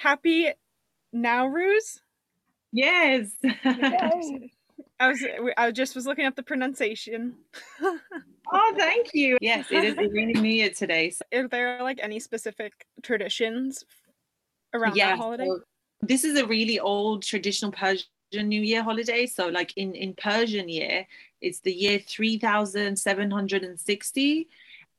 happy Nowruz. Yes. I was I just was looking up the pronunciation. oh, thank you. Yes, it is Iranian New Year today. So. Are there like any specific traditions around yeah, that holiday? So this is a really old traditional Persian New Year holiday. So, like in in Persian year, it's the year three thousand seven hundred and sixty,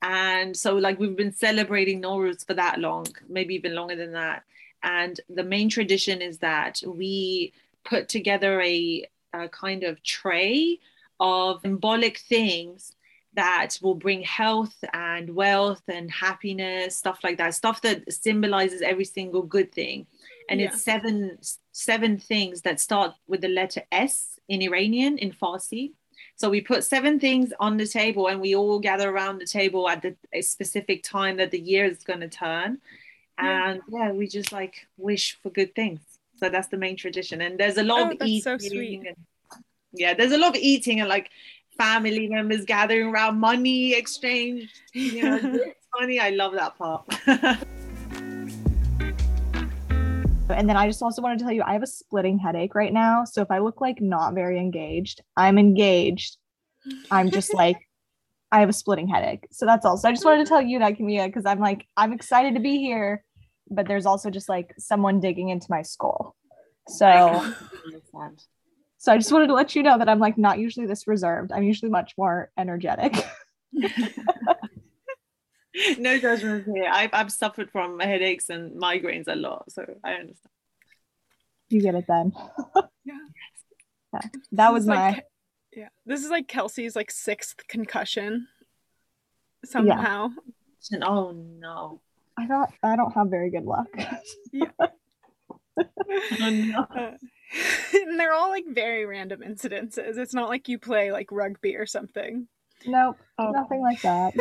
and so like we've been celebrating Nowruz for that long, maybe even longer than that. And the main tradition is that we put together a, a kind of tray of symbolic things that will bring health and wealth and happiness, stuff like that, stuff that symbolizes every single good thing. And yeah. it's seven seven things that start with the letter S in Iranian in Farsi. So we put seven things on the table and we all gather around the table at the, a specific time that the year is going to turn. And yeah. yeah, we just like wish for good things. So that's the main tradition. And there's a lot oh, of eating. So sweet. And, yeah, there's a lot of eating and like family members gathering around, money exchange. You know, it's funny. I love that part. and then I just also want to tell you, I have a splitting headache right now. So if I look like not very engaged, I'm engaged. I'm just like, I have a splitting headache. So that's all. So I just wanted to tell you that, Camilla, because I'm like, I'm excited to be here, but there's also just like someone digging into my skull. So, so I just wanted to let you know that I'm like not usually this reserved. I'm usually much more energetic. no judgment here. I've, I've suffered from headaches and migraines a lot, so I understand. You get it then. yeah. yeah. That was my. Like, yeah, this is like Kelsey's like sixth concussion. Somehow. Yeah. Oh no. I don't. I don't have very good luck. yeah. oh, no. Uh, and they're all like very random incidences. It's not like you play like rugby or something. Nope, oh. nothing like that.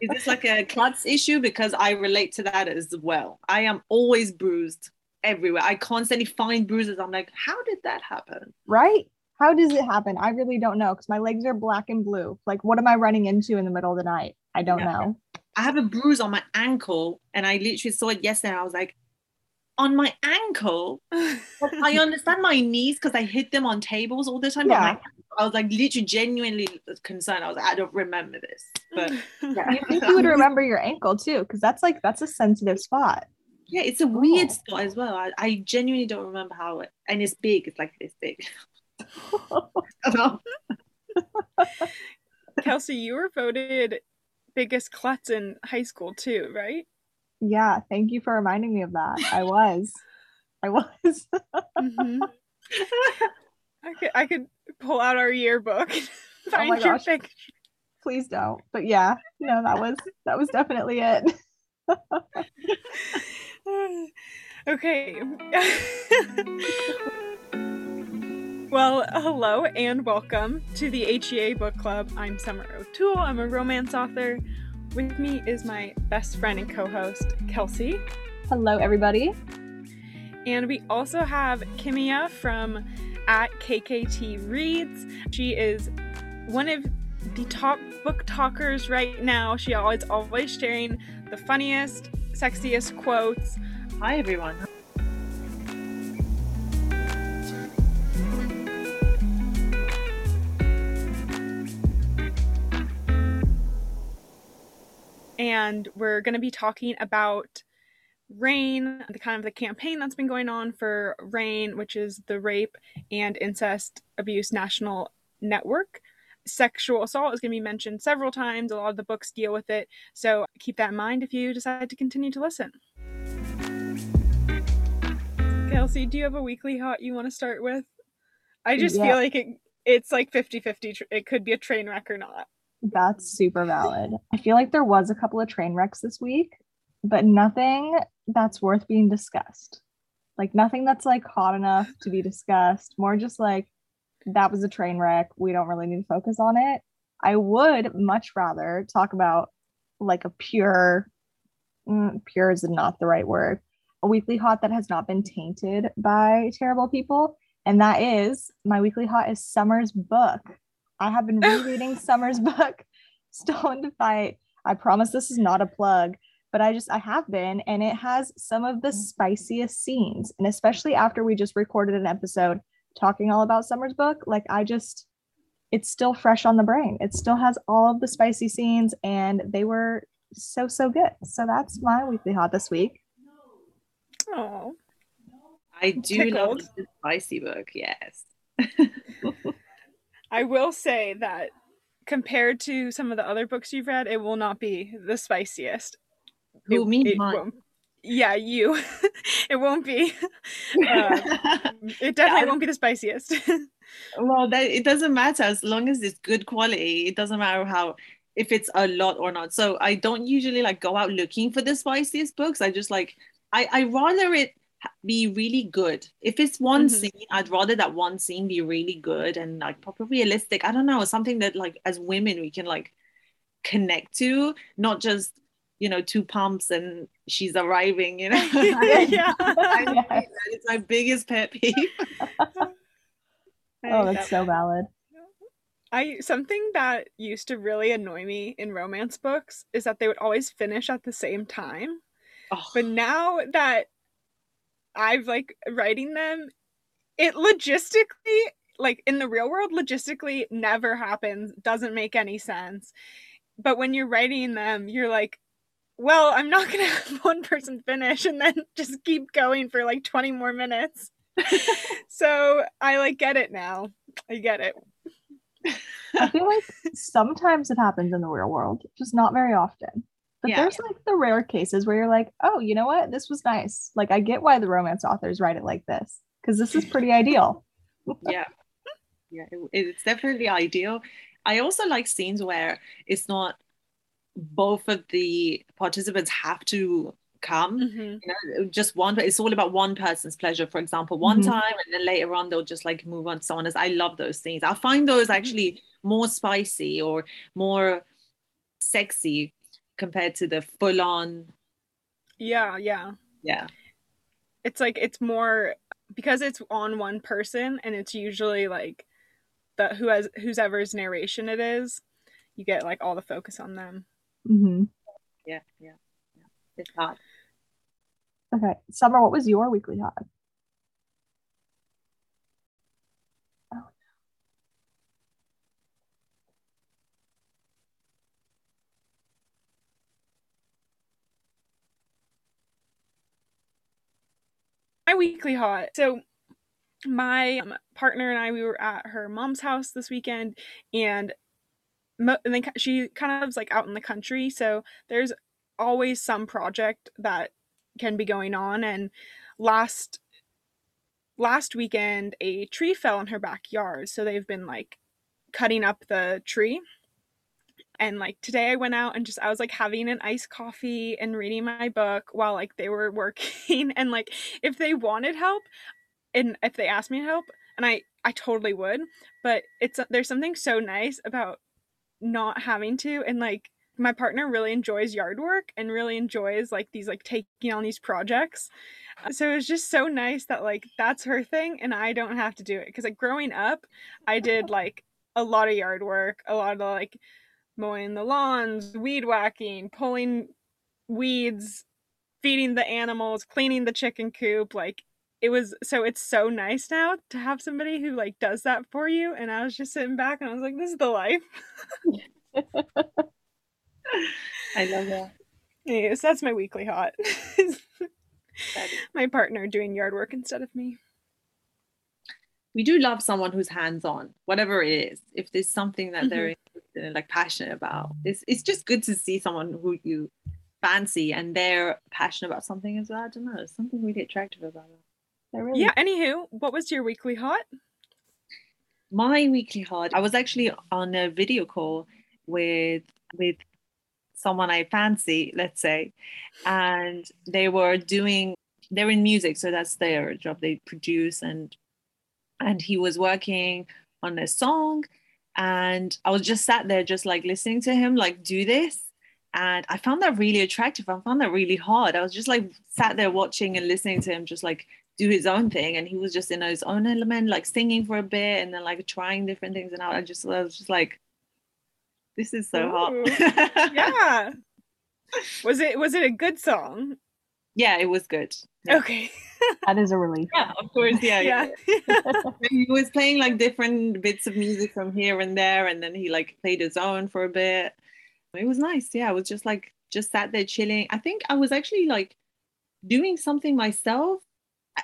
Is this like a klutz issue? Because I relate to that as well. I am always bruised everywhere. I constantly find bruises. I'm like, how did that happen? Right? How does it happen? I really don't know because my legs are black and blue. Like, what am I running into in the middle of the night? I don't yeah. know. I have a bruise on my ankle, and I literally saw it yesterday. I was like, on my ankle. I understand my knees because I hit them on tables all the time. Yeah. I was like literally genuinely concerned. I was like, I don't remember this. But yeah. I think you would remember your ankle too, because that's like that's a sensitive spot. Yeah, it's a weird oh. spot as well. I, I, genuinely don't remember how it and it's big, it's like this big. Kelsey, you were voted biggest klutz in high school too, right? Yeah, thank you for reminding me of that. I was. I was. mm-hmm. I could I could pull out our yearbook oh find oh your picture. Please don't. But yeah, no, that was that was definitely it. okay. Well, hello and welcome to the HEA Book Club. I'm Summer O'Toole. I'm a romance author. With me is my best friend and co host, Kelsey. Hello, everybody. And we also have Kimiya from at KKT Reads. She is one of the top book talkers right now. She always always sharing the funniest, sexiest quotes. Hi everyone. And we're going to be talking about RAINN, the kind of the campaign that's been going on for RAINN, which is the Rape and Incest Abuse National Network. Sexual assault is going to be mentioned several times. A lot of the books deal with it. So keep that in mind if you decide to continue to listen. Kelsey, do you have a weekly hot you want to start with? I just yeah. feel like it it's like 50-50 it could be a train wreck or not. That's super valid. I feel like there was a couple of train wrecks this week, but nothing that's worth being discussed. Like nothing that's like hot enough to be discussed. More just like that was a train wreck. We don't really need to focus on it. I would much rather talk about like a pure, mm, pure is not the right word, a weekly hot that has not been tainted by terrible people. And that is my weekly hot is Summer's book. I have been rereading Summer's book, Stolen to Fight. I promise this is not a plug, but I just I have been and it has some of the mm. spiciest scenes and especially after we just recorded an episode talking all about Summer's book like I just it's still fresh on the brain. It still has all of the spicy scenes and they were so so good. So that's my weekly hot this week. Oh. I do Tickled. love the spicy book, yes. I will say that compared to some of the other books you've read, it will not be the spiciest. Who it, me? It yeah, you. it won't be. Uh, it definitely won't be the spiciest. well, that it doesn't matter as long as it's good quality. It doesn't matter how if it's a lot or not. So I don't usually like go out looking for the spiciest books. I just like I I rather it be really good. If it's one mm-hmm. scene, I'd rather that one scene be really good and like proper realistic. I don't know, something that like as women we can like connect to, not just you know two pumps and she's arriving. You know, yeah, that is my biggest pet peeve. oh, that's so valid. I something that used to really annoy me in romance books is that they would always finish at the same time. Oh. But now that I've like writing them, it logistically, like in the real world, logistically never happens, doesn't make any sense. But when you're writing them, you're like, well, I'm not gonna have one person finish and then just keep going for like 20 more minutes. so I like get it now. I get it. I feel like sometimes it happens in the real world, just not very often. But yeah. there's like the rare cases where you're like, oh, you know what? This was nice. Like, I get why the romance authors write it like this because this is pretty ideal. yeah. Yeah, it, it's definitely ideal. I also like scenes where it's not both of the participants have to come mm-hmm. you know just one it's all about one person's pleasure for example one mm-hmm. time and then later on they'll just like move on to someone else i love those scenes i find those actually more spicy or more sexy compared to the full on yeah yeah. Yeah. It's like it's more because it's on one person and it's usually like the who has whose ever's narration it is you get like all the focus on them. Mm-hmm. yeah yeah yeah. It's hot. Okay summer what was your weekly hot my weekly hot. So my um, partner and I we were at her mom's house this weekend and mo- and then she kind of lives like out in the country so there's always some project that can be going on and last last weekend a tree fell in her backyard so they've been like cutting up the tree and like today i went out and just i was like having an iced coffee and reading my book while like they were working and like if they wanted help and if they asked me to help and i i totally would but it's there's something so nice about not having to and like my partner really enjoys yard work and really enjoys like these like taking on these projects uh, so it was just so nice that like that's her thing and i don't have to do it because like growing up i did like a lot of yard work a lot of like mowing the lawns, weed whacking, pulling weeds, feeding the animals, cleaning the chicken coop. Like it was so it's so nice now to have somebody who like does that for you. And I was just sitting back and I was like, this is the life. I love that. Yes, that's my weekly hot. my partner doing yard work instead of me we do love someone who's hands-on whatever it is if there's something that mm-hmm. they're like passionate about it's, it's just good to see someone who you fancy and they're passionate about something as well. I don't know there's something really attractive about it. Really- yeah anywho what was your weekly hot? My weekly hot i was actually on a video call with with someone i fancy let's say and they were doing they're in music so that's their job. They produce and and he was working on a song and i was just sat there just like listening to him like do this and i found that really attractive i found that really hard i was just like sat there watching and listening to him just like do his own thing and he was just in his own element like singing for a bit and then like trying different things and i just i was just like this is so Ooh. hot yeah was it was it a good song? Yeah, it was good. Yeah. Okay. That is a relief. Yeah, of course. Yeah, yeah. he was playing like different bits of music from here and there, and then he like played his own for a bit. It was nice. Yeah, I was just like just sat there chilling. I think I was actually like doing something myself,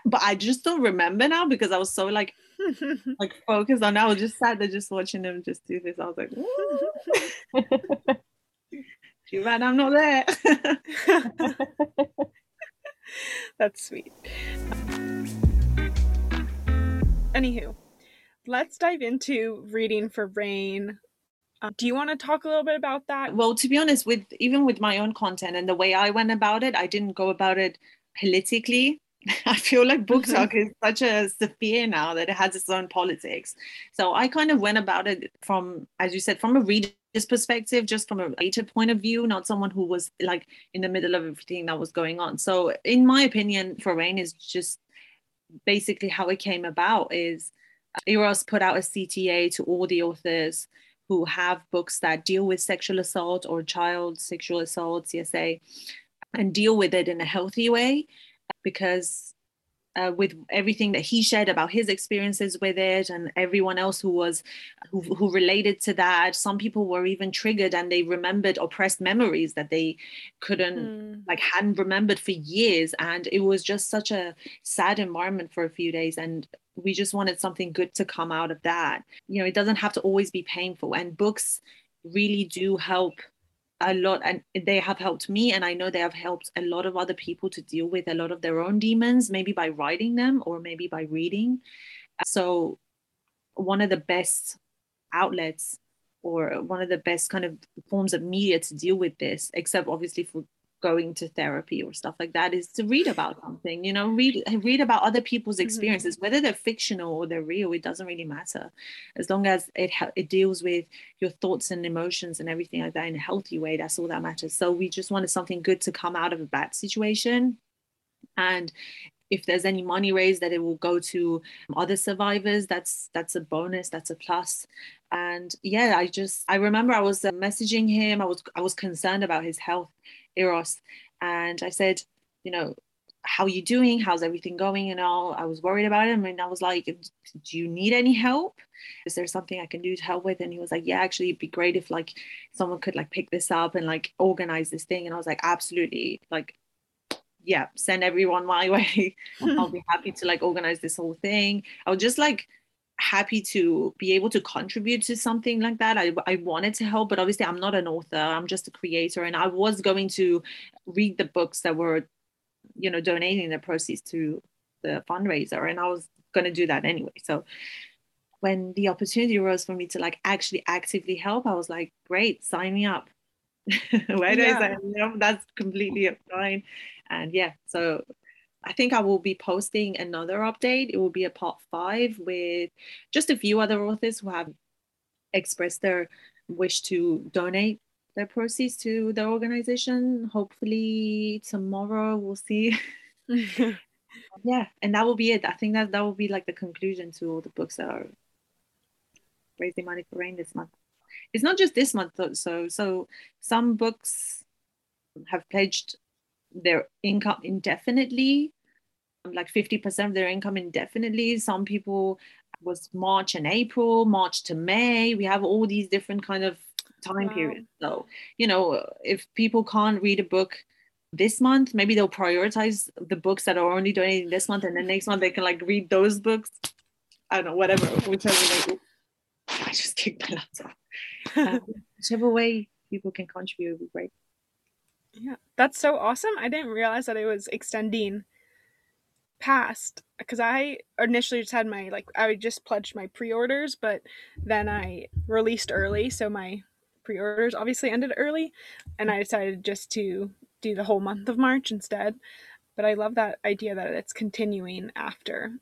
but I just don't remember now because I was so like like focused on. I was just sat there just watching him just do this. I was like, too bad I'm not there. That's sweet. Anywho, let's dive into reading for RAINN. Um, do you want to talk a little bit about that? Well, to be honest, with even with my own content and the way I went about it, I didn't go about it politically. I feel like BookTok mm-hmm. is such a sphere now that it has its own politics. So I kind of went about it from, as you said, from a reader's perspective, just from a later point of view, not someone who was like in the middle of everything that was going on. So in my opinion, for RAINN is just basically how it came about is uh, Eros put out a CTA to all the authors who have books that deal with sexual assault or child sexual assault, CSA, and deal with it in a healthy way because uh, with everything that he shared about his experiences with it and everyone else who was who, who related to that. Some people were even triggered and they remembered oppressed memories that they couldn't mm. like hadn't remembered for years. And it was just such a sad environment for a few days. And we just wanted something good to come out of that. You know it doesn't have to always be painful. And books really do help a lot and they have helped me and i know they have helped a lot of other people to deal with a lot of their own demons maybe by writing them or maybe by reading. So one of the best outlets or one of the best kind of forms of media to deal with this except obviously for going to therapy or stuff like that is to read about something you know read read about other people's mm-hmm. experiences mm-hmm. whether they're fictional or they're real it doesn't really matter. As long as it it deals with your thoughts and emotions and everything like that in a healthy way that's all that matters. So we just wanted something good to come out of a bad situation. And if there's any money raised that it will go to other survivors that's that's a bonus that's a plus. And yeah i just i remember i was uh, messaging him. I was i was concerned about his health eros. And i said you know how are you doing? How's everything going and all? I was worried about him and i was like do you need any help? Is there something i can do to help with? And he was like yeah actually it'd be great if like someone could like pick this up and like organize this thing. And i was like absolutely. Like yeah, send everyone my way. I'll be happy to like organize this whole thing. I was just like happy to be able to contribute to something like that. I, I wanted to help, but obviously I'm not an author. I'm just a creator. And I was going to read the books that were, you know, donating the proceeds to the fundraiser. And I was going to do that anyway. So when the opportunity arose for me to like actually actively help, I was like, great, sign me up. Where do yeah. I sign up? That's completely fine and yeah so I think I will be posting another update. It will be a part five with just a few other authors who have expressed their wish to donate their proceeds to the organization. Hopefully tomorrow we'll see. yeah, and that will be it. I think that that will be like the conclusion to all the books that are raising money for RAINN this month. It's not just this month though. So so some books have pledged their income indefinitely like 50% of their income indefinitely. Some people was march and april march to may. We have all these different kind of time wow. periods. So you know if people can't read a book this month maybe they'll prioritize the books that are only donating this month and then next month they can like read those books. I don't know whatever whichever they i just kicked my laptop. Um, whichever way people can contribute would be great yeah, that's so awesome. I didn't realize that it was extending past because I initially just had my like I just pledged my pre-orders, but then I released early, so my pre-orders obviously ended early, and I decided just to do the whole month of March instead. But I love that idea that it's continuing after.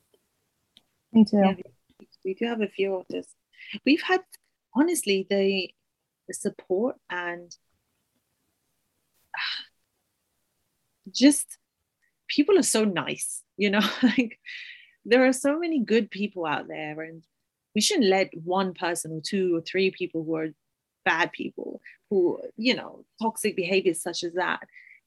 Me too. Yeah, we do have a few of this. We've had honestly the the support and just people are so nice, you know, like there are so many good people out there and we shouldn't let one person or two or three people who are bad people who you know toxic behaviors such as that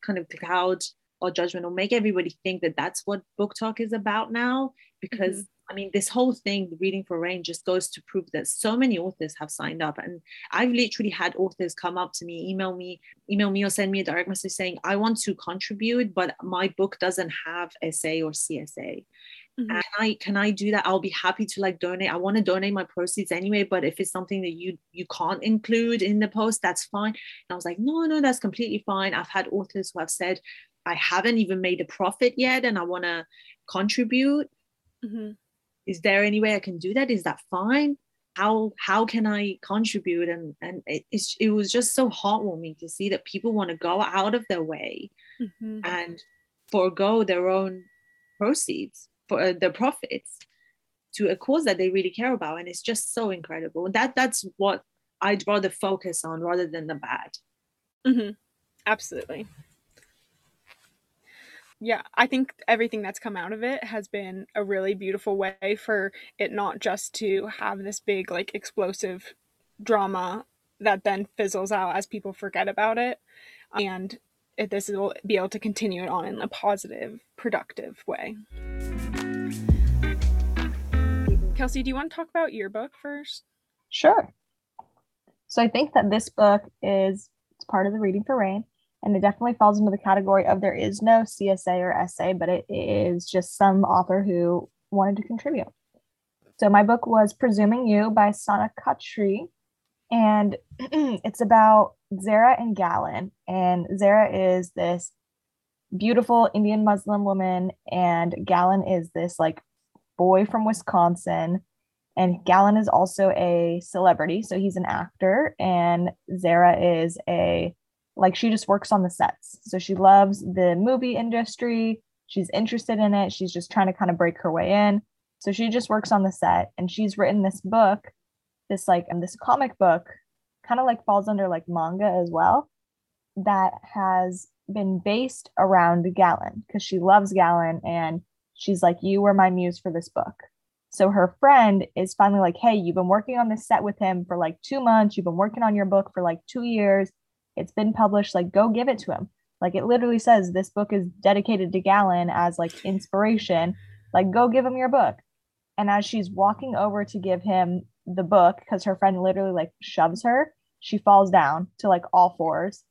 kind of cloud our judgment or make everybody think that that's what BookTok is about now because mm-hmm. I mean, this whole thing, reading for RAINN, just goes to prove that so many authors have signed up. And I've literally had authors come up to me, email me, email me, or send me a direct message saying, I want to contribute, but my book doesn't have SA or CSA. Mm-hmm. And I can I do that? I'll be happy to like donate. I want to donate my proceeds anyway, but if it's something that you you can't include in the post, that's fine. And I was like, no, no, that's completely fine. I've had authors who have said, I haven't even made a profit yet, and I want to contribute. Mm-hmm is there any way i can do that? Is that fine? How how can i contribute? And and it, it was just so heartwarming to see that people want to go out of their way mm-hmm. and forego their own proceeds for uh, their profits to a cause that they really care about and it's just so incredible. That that's what i'd rather focus on rather than the bad. Mm-hmm. absolutely yeah, I think everything that's come out of it has been a really beautiful way for it not just to have this big, like, explosive drama that then fizzles out as people forget about it. And this will be able to continue it on in a positive, productive way. Kelsey, do you want to talk about your book first? Sure. So I think that this book is it's part of the Reading for RAINN and it definitely falls into the category of there is no CSA or SA, but it is just some author who wanted to contribute. So my book was Presuming You by Sana Khatri, and it's about Zara and Galen. And Zara is this beautiful Indian Muslim woman, and Galen is this like boy from Wisconsin. And Galen is also a celebrity, so he's an actor, and Zara is a like she just works on the sets. So she loves the movie industry. She's interested in it. She's just trying to kind of break her way in. So she just works on the set and she's written this book, this like and this comic book kind of like falls under like manga as well that has been based around Galen because she loves Galen and she's like you were my muse for this book. So her friend is finally like, "Hey, you've been working on this set with him for like 2 months. You've been working on your book for like 2 years it's been published like go give it to him. Like it literally says this book is dedicated to galen as like inspiration. Like go give him your book. And as she's walking over to give him the book because her friend literally like shoves her she falls down to like all fours.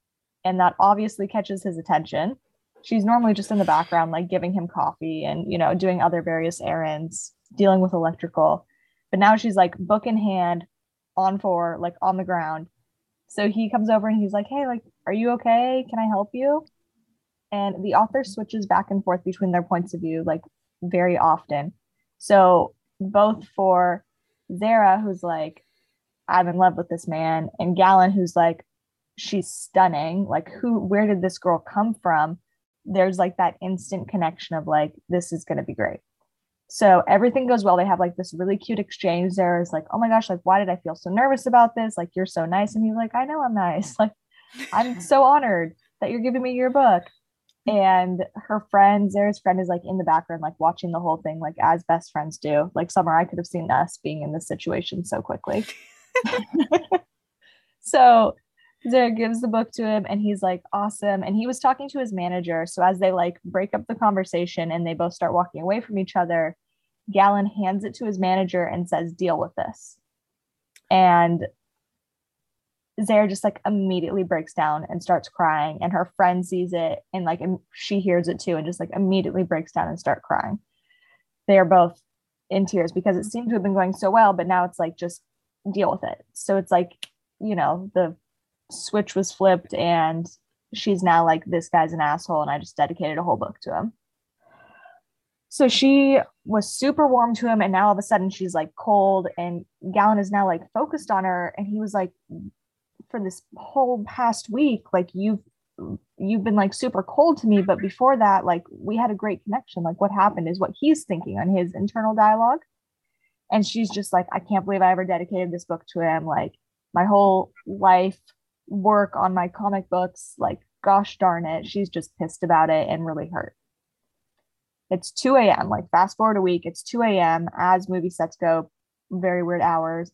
And that obviously catches his attention. She's normally just in the background like giving him coffee and you know doing other various errands dealing with electrical. But now she's like book in hand on four like on the ground so he comes over and he's like, Hey, like, are you okay? Can I help you? And the author switches back and forth between their points of view, like, very often. So, both for Zara, who's like, I'm in love with this man, and Galen, who's like, she's stunning. Like, who, where did this girl come from? There's like that instant connection of like, this is going to be great. So everything goes well. They have like this really cute exchange. There is like, oh my gosh, like, why did I feel so nervous about this? Like, you're so nice. And he's like, I know I'm nice. Like, I'm so honored that you're giving me your book. And her friend, Zara's friend, is like in the background, like watching the whole thing, like as best friends do. Like, Summer, I could have seen us being in this situation so quickly. so Zara gives the book to him and he's like, awesome. And he was talking to his manager. So as they like break up the conversation and they both start walking away from each other, Galen hands it to his manager and says, deal with this. And Zara just like immediately breaks down and starts crying. And her friend sees it and like she hears it too and just like immediately breaks down and start crying. They are both in tears because it seemed to have been going so well, but now it's like just deal with it. So it's like, you know, the switch was flipped and she's now like this guy's an asshole and i just dedicated a whole book to him. So she was super warm to him and now all of a sudden she's like cold and galen is now like focused on her and he was like for this whole past week like you've you've been like super cold to me but before that like we had a great connection. Like what happened is what he's thinking on his internal dialogue. And she's just like i can't believe i ever dedicated this book to him. Like my whole life work on my comic books. Like, gosh darn it, she's just pissed about it and really hurt. It's 2 a.m. Like, fast forward a week, it's 2 a.m. as movie sets go, very weird hours.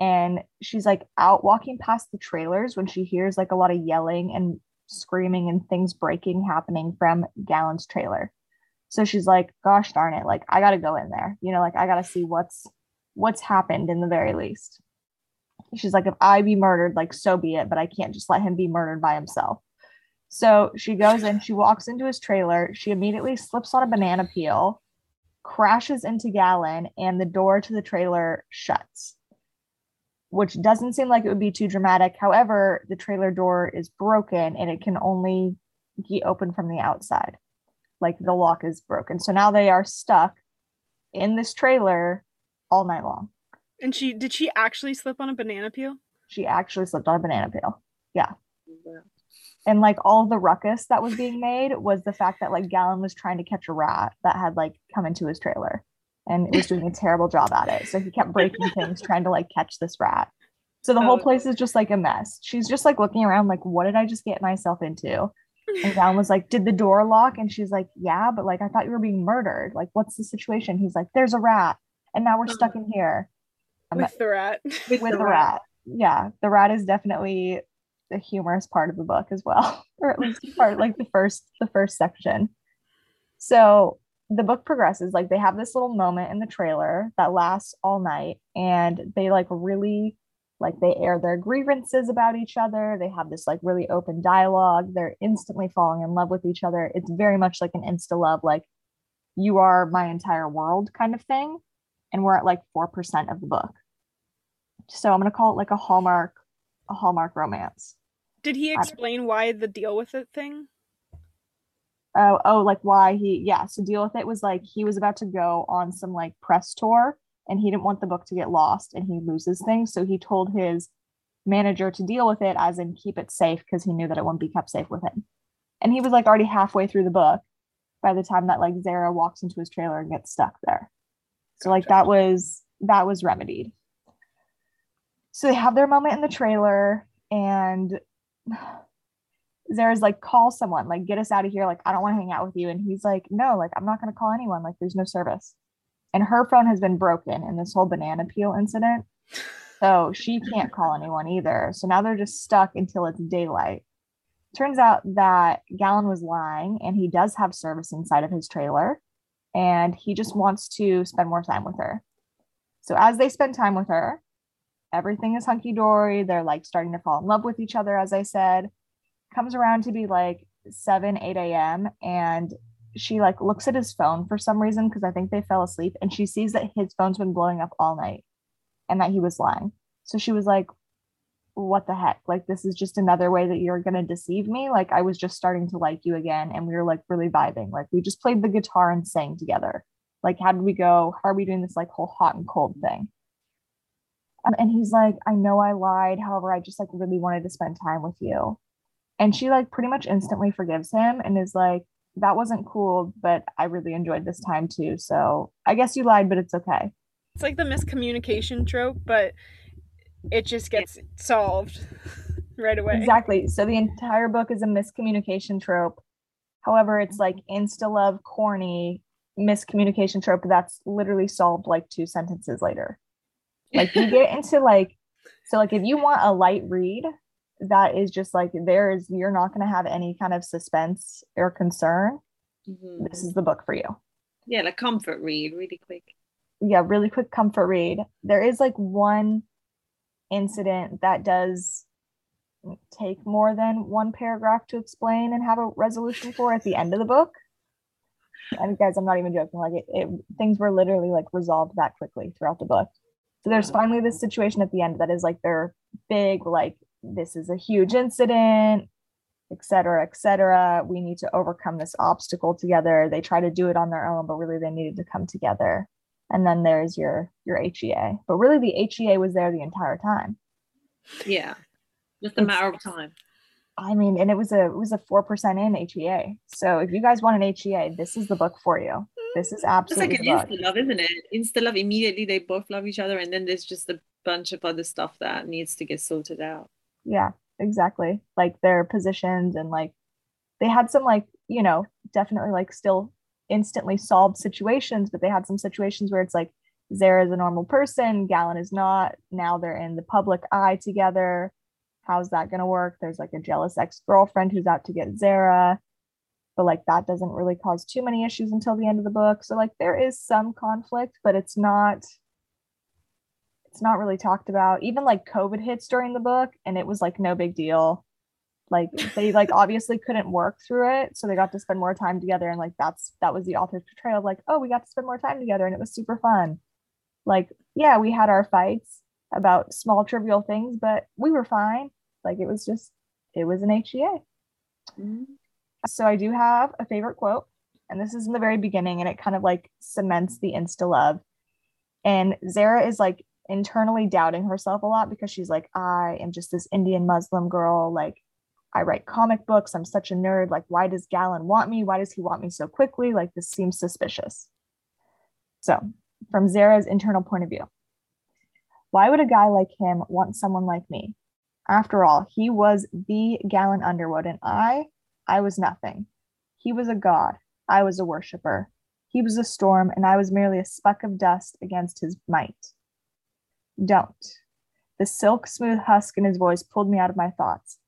and she's like out walking past the trailers when she hears like a lot of yelling and screaming and things breaking happening from Galen's trailer. So she's like, gosh darn it, like I gotta go in there. You know, like I gotta see what's what's happened in the very least. She's like, if I be murdered, like so be it, but I can't just let him be murdered by himself. So she goes in, she walks into his trailer, she immediately slips on a banana peel, crashes into Galen, and the door to the trailer shuts which doesn't seem like it would be too dramatic. However, the trailer door is broken and it can only be opened from the outside. Like the lock is broken. So now they are stuck in this trailer all night long. And she did she actually slip on a banana peel? She actually slipped on a banana peel. Yeah. And like all the ruckus that was being made was the fact that like Galen was trying to catch a rat that had like come into his trailer and was doing a terrible job at it. So he kept breaking things trying to like catch this rat. So the whole oh. place is just like a mess. She's just like looking around, like, what did I just get myself into? And Val was like, Did the door lock? And she's like, Yeah, but like I thought you were being murdered. Like, what's the situation? He's like, There's a rat. And now we're stuck oh. in here. With the rat. With, the, rat. rat. Yeah. The rat is definitely the humorous part of the book as well. or at least part like the first the first section. So the book progresses like they have this little moment in the trailer that lasts all night and they like really like they air their grievances about each other they have this like really open dialogue they're instantly falling in love with each other it's very much like an insta love like you are my entire world kind of thing and we're at like 4% of the book so i'm going to call it like a hallmark a hallmark romance did he explain why the deal with it thing oh, oh, like why he, yeah. So deal with it was like he was about to go on some like press tour and he didn't want the book to get lost and he loses things. So he told his manager to deal with it as in keep it safe because he knew that it wouldn't be kept safe with him. And he was like already halfway through the book by the time that like Zara walks into his trailer and gets stuck there. So like that was that was remedied. So they have their moment in the trailer and Zara's like, call someone, like, get us out of here. Like, I don't want to hang out with you. And he's like, no, like, I'm not going to call anyone. Like, there's no service. And her phone has been broken in this whole banana peel incident. So she can't call anyone either. So now they're just stuck until it's daylight. Turns out that Galen was lying and he does have service inside of his trailer and he just wants to spend more time with her. So as they spend time with her, everything is hunky dory. They're like starting to fall in love with each other, as I said. Comes around to be like 7 8 a.m and she like looks at his phone for some reason because i think they fell asleep and she sees that his phone's been blowing up all night and that he was lying. So she was like what the heck? Like this is just another way that you're going to deceive me? Like i was just starting to like you again and we were like really vibing. Like we just played the guitar and sang together. Like how did we go? How are we doing this like whole hot and cold thing um, and he's like i know i lied. However i just like really wanted to spend time with you. And she like pretty much instantly forgives him and is like that wasn't cool but i really enjoyed this time too. So i guess you lied but it's okay. It's like the miscommunication trope but it just gets solved right away. Exactly. So the entire book is a miscommunication trope. However it's like insta love corny miscommunication trope that's literally solved like two sentences later like you get into like so like if you want a light read that is just like there is you're not going to have any kind of suspense or concern. Mm-hmm. this is the book for you. Yeah like comfort read really quick. Yeah really quick comfort read. There is like one incident that does take more than one paragraph to explain and have a resolution for at the end of the book. And guys i'm not even joking like it, it things were literally like resolved that quickly throughout the book so there's finally this situation at the end that is like their big like this is a huge incident et cetera, et cetera. We need to overcome this obstacle together. They try to do it on their own, but really they needed to come together. And then there's your your HEA. But really the HEA was there the entire time. Yeah. Just a it's, matter of time. I mean, and it was a it was a four percent in HEA. So if you guys want an HEA, this is the book for you. This is absolutely it's like an insta love, isn't it? Insta love immediately they both love each other, and then there's just a bunch of other stuff that needs to get sorted out yeah exactly like their positions and like they had some like you know definitely like still instantly solved situations but they had some situations where it's like Zara is a normal person, Galen is not. Now they're in the public eye together. How's that going to work? There's like a jealous ex girlfriend who's out to get Zara, but like that doesn't really cause too many issues until the end of the book. So, like, there is some conflict, but it's not. It's not really talked about. Even like COVID hits during the book, and it was like no big deal like they like obviously couldn't work through it so they got to spend more time together and like that's that was the author's portrayal of like oh we got to spend more time together and it was super fun like yeah we had our fights about small trivial things but we were fine like it was just it was an hea mm-hmm. So i do have a favorite quote and this is in the very beginning and it kind of like cements the insta love and zara is like internally doubting herself a lot because she's like i am just this indian muslim girl like I write comic books. I'm such a nerd. Like, why does Galen want me? Why does he want me so quickly? Like, this seems suspicious. So, from Zara's internal point of view, why would a guy like him want someone like me? After all, he was the Galen Underwood, and I, I was nothing. He was a god. I was a worshiper. He was a storm, and I was merely a speck of dust against his might. Don't. The silk smooth husk in his voice pulled me out of my thoughts.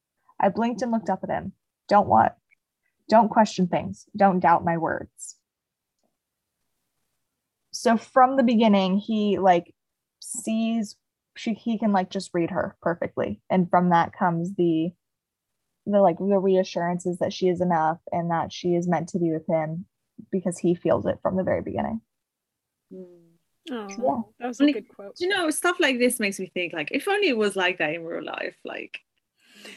I blinked and looked up at him. Don't what? Don't question things. Don't doubt my words. So from the beginning, he like sees she he can like just read her perfectly. And from that comes the the like the reassurances that she is enough and that she is meant to be with him because he feels it from the very beginning. Oh, yeah. that was a good quote. You know, stuff like this makes me think like if only it was like that in real life. Like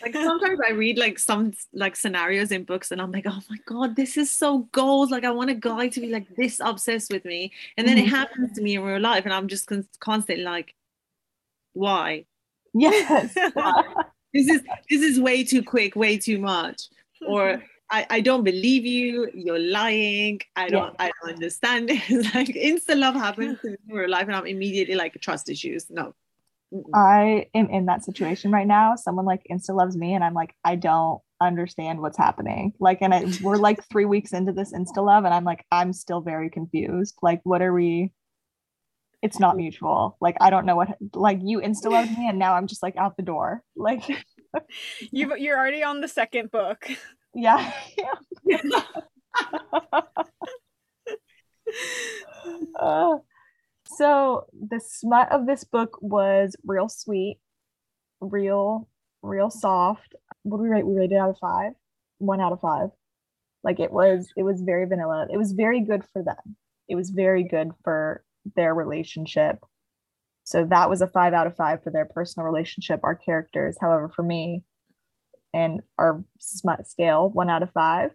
like sometimes I read like some like scenarios in books and I'm like, oh my god, this is so gold. Like I want a guy to be like this obsessed with me, and then mm-hmm. it happens to me in real life, and I'm just con- constantly like, why? Yes. this is this is way too quick, way too much, or. Mm-hmm. I, I don't believe you. You're lying. I don't. Yeah. I don't understand. It's like instant love happens in real life, and I'm immediately like trust issues. No, I am in that situation right now. Someone like insta loves me, and I'm like, I don't understand what's happening. Like, and it, we're like three weeks into this insta love, and I'm like, I'm still very confused. Like, what are we? It's not mutual. Like, I don't know what. Like, you insta love me, and now I'm just like out the door. Like, you you're already on the second book. Yeah. yeah. uh, so the smut of this book was real sweet, real, real soft. What do we rate? We rated out of five. One out of five. Like it was, it was very vanilla. It was very good for them. It was very good for their relationship. So that was a five out of five for their personal relationship, our characters. However, for me and our smut scale, one out of five.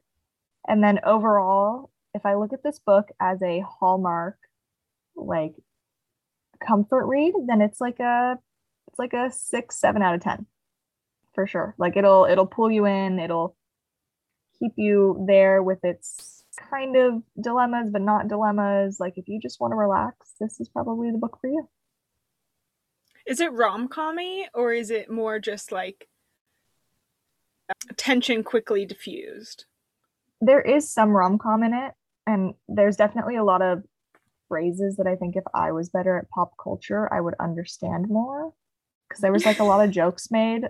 And then overall, if I look at this book as a hallmark like comfort read, then it's like a it's like a six, seven out of ten for sure. Like it'll it'll pull you in, it'll keep you there with its kind of dilemmas, but not dilemmas. Like if you just want to relax, this is probably the book for you. Is it rom commy or is it more just like tension quickly diffused? There is some rom com in it, and there's definitely a lot of phrases that I think if I was better at pop culture, I would understand more. Because there was like a lot of jokes made,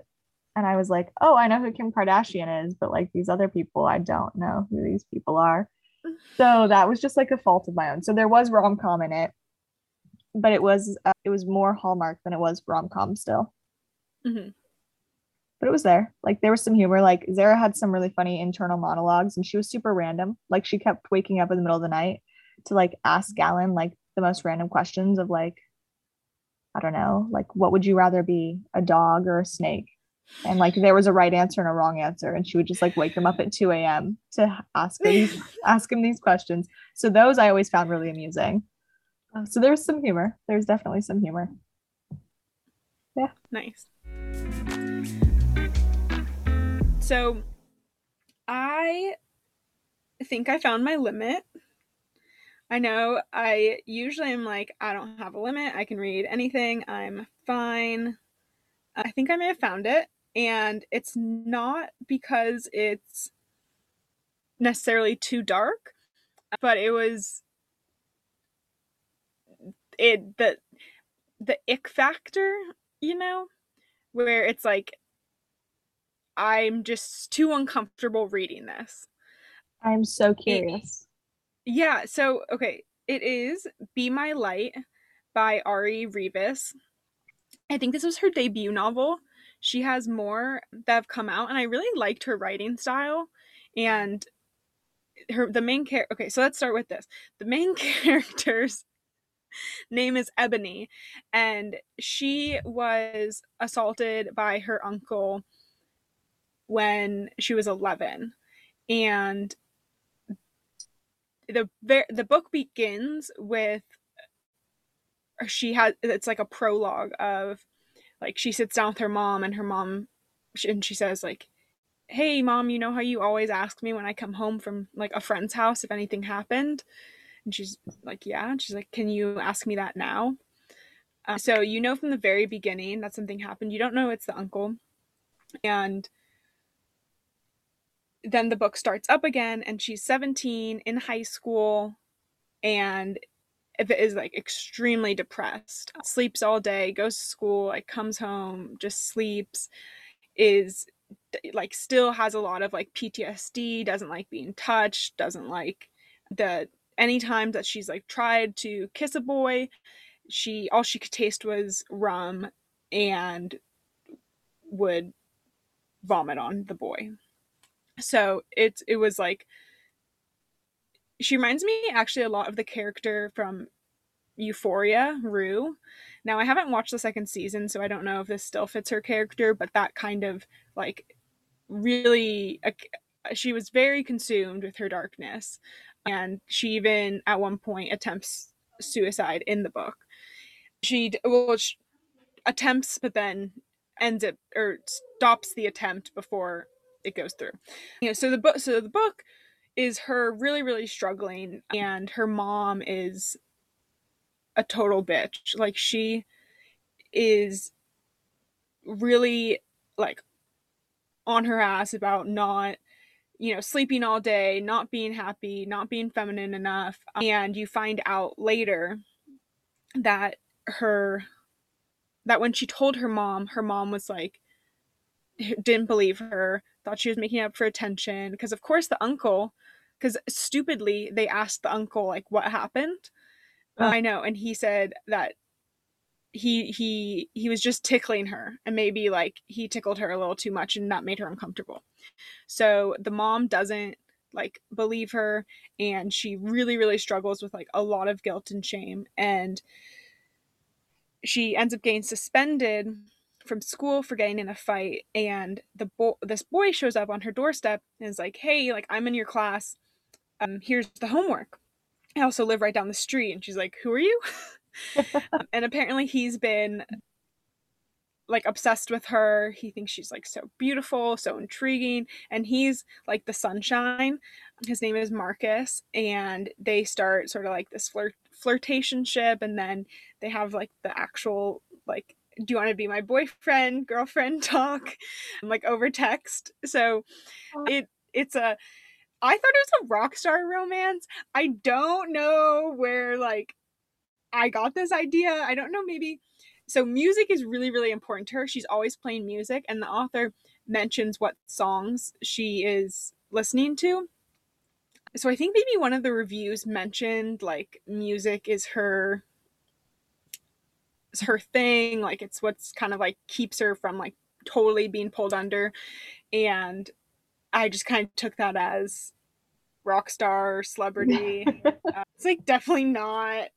and I was like, oh, I know who Kim Kardashian is, but like these other people, I don't know who these people are. So that was just like a fault of my own. So there was rom com in it, but it was uh, it was more Hallmark than it was rom com still. Mm-hmm. But it was there. Like there was some humor. Like Zara had some really funny internal monologues, and she was super random. Like she kept waking up in the middle of the night to like ask Galen like the most random questions of like, I don't know, like what would you rather be, a dog or a snake? And like there was a right answer and a wrong answer, and she would just like wake him up at 2 a.m. to ask him ask him these questions. So those I always found really amusing. Uh, so there's some humor. There's definitely some humor. Yeah. Nice. So I think I found my limit I know I usually am like, I don't have a limit. I can read anything. I'm fine. I think I may have found it. And it's not because it's necessarily too dark, but it was it the the ick factor, you know, where it's like I'm just too uncomfortable reading this. I'm so curious. It, yeah, so okay, it is Be My Light by Ari Reavis. I think this was her debut novel. She has more that have come out, and I really liked her writing style. And her the main character. Okay, so let's start with this. The main character's name is Ebony, and she was assaulted by her uncle when she was 11 and the the book begins with she has it's like a prologue of like she sits down with her mom and her mom and she says like hey mom you know how you always ask me when i come home from like a friend's house if anything happened? And she's like yeah. And she's like can you ask me that now? Uh, so you know from the very beginning that something happened. You don't know it's the uncle. And then the book starts up again and she's 17 in high school and is like extremely depressed sleeps all day goes to school like comes home just sleeps is like still has a lot of like PTSD doesn't like being touched doesn't like the any time that she's like tried to kiss a boy she all she could taste was rum and would vomit on the boy. So it's it was like she reminds me actually a lot of the character from Euphoria, Rue. Now I haven't watched the second season, so I don't know if this still fits her character, but that kind of like really uh, she was very consumed with her darkness and she even at one point attempts suicide in the book. She well she attempts but then ends it or stops the attempt before it goes through. You know, so the book so the book is her really really struggling and her mom is a total bitch. Like she is really like on her ass about not you know sleeping all day, not being happy, not being feminine enough. And you find out later that her that when she told her mom, her mom was like didn't believe her thought she was making up for attention because of course the uncle because stupidly they asked the uncle like what happened. I know and he said that he he he was just tickling her and maybe like he tickled her a little too much and that made her uncomfortable. So the mom doesn't like believe her and she really really struggles with like a lot of guilt and shame and she ends up getting suspended from school for getting in a fight and the boy this boy shows up on her doorstep and is like hey like i'm in your class um here's the homework. I also live right down the street. And she's like who are you? Um, and apparently he's been like obsessed with her. He thinks she's like so beautiful so intriguing and he's like the sunshine. His name is marcus and they start sort of like this flirt flirtationship and then they have like the actual like do you want to be my boyfriend girlfriend talk? Like over text. So it it's a i thought it was a rock star romance. I don't know where like i got this idea. I don't know maybe so music is really really important to her. She's always playing music and the author mentions what songs she is listening to. So i think maybe one of the reviews mentioned like music is her her thing like it's what's kind of like keeps her from like totally being pulled under. And i just kind of took that as rock star celebrity. Uh, it's like definitely not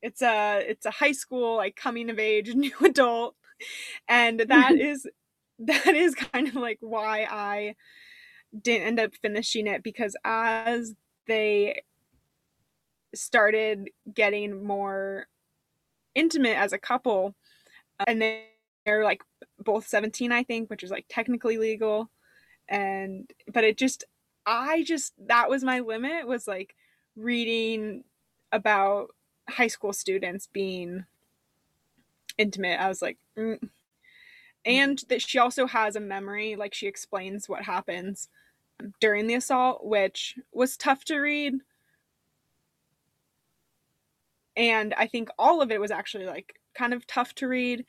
it's a it's a high school like coming of age new adult. And that is that is kind of like why i didn't end up finishing it because as they started getting more intimate as a couple and they're like both 17 i think which is like technically legal and but it just i just that was my limit was like reading about high school students being intimate. I was like mm. and that she also has a memory like she explains what happens during the assault which was tough to read. And I think all of it was actually like kind of tough to read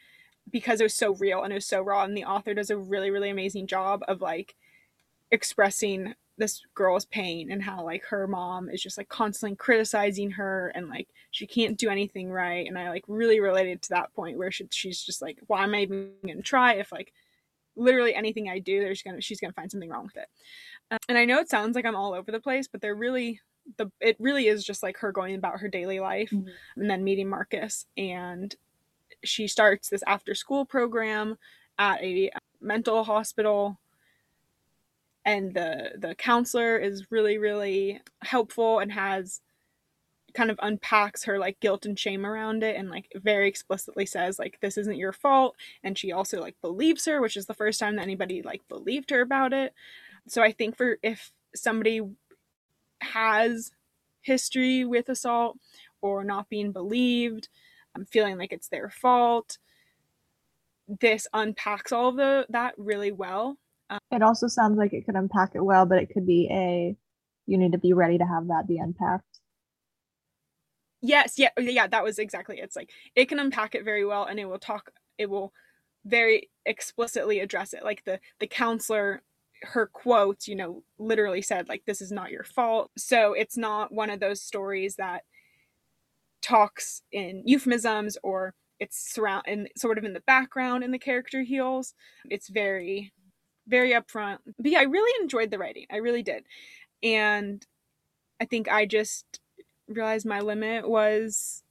because it was so real and it was so raw. And the author does a really really amazing job of like expressing this girl's pain and how like her mom is just like constantly criticizing her and like she can't do anything right. And i like really related to that point where she, she's just like why am i even gonna try if like literally anything i do there's gonna she's gonna find something wrong with it? Um, and i know it sounds like i'm all over the place but they're really the it really is just like her going about her daily life mm-hmm. and then meeting marcus. And she starts this after school program at a mental hospital and the the counselor is really really helpful and has kind of unpacks her like guilt and shame around it and like very explicitly says like this isn't your fault. And she also like believes her which is the first time that anybody like believed her about it. So i think for if somebody has history with assault or not being believed um, feeling like it's their fault this unpacks all of the that really well it also sounds like it could unpack it well, but it could be a you need to be ready to have that be unpacked. Yes, yeah, oh, yeah, that was exactly it. It's like it can unpack it very well and it will talk it will very explicitly address it. Like the the counselor her quotes, you know, literally said like this is not your fault. So it's not one of those stories that talks in euphemisms or it's surround and sort of in the background and the character heals. It's very very upfront. But yeah, I really enjoyed the writing. I really did. And I think I just realized my limit was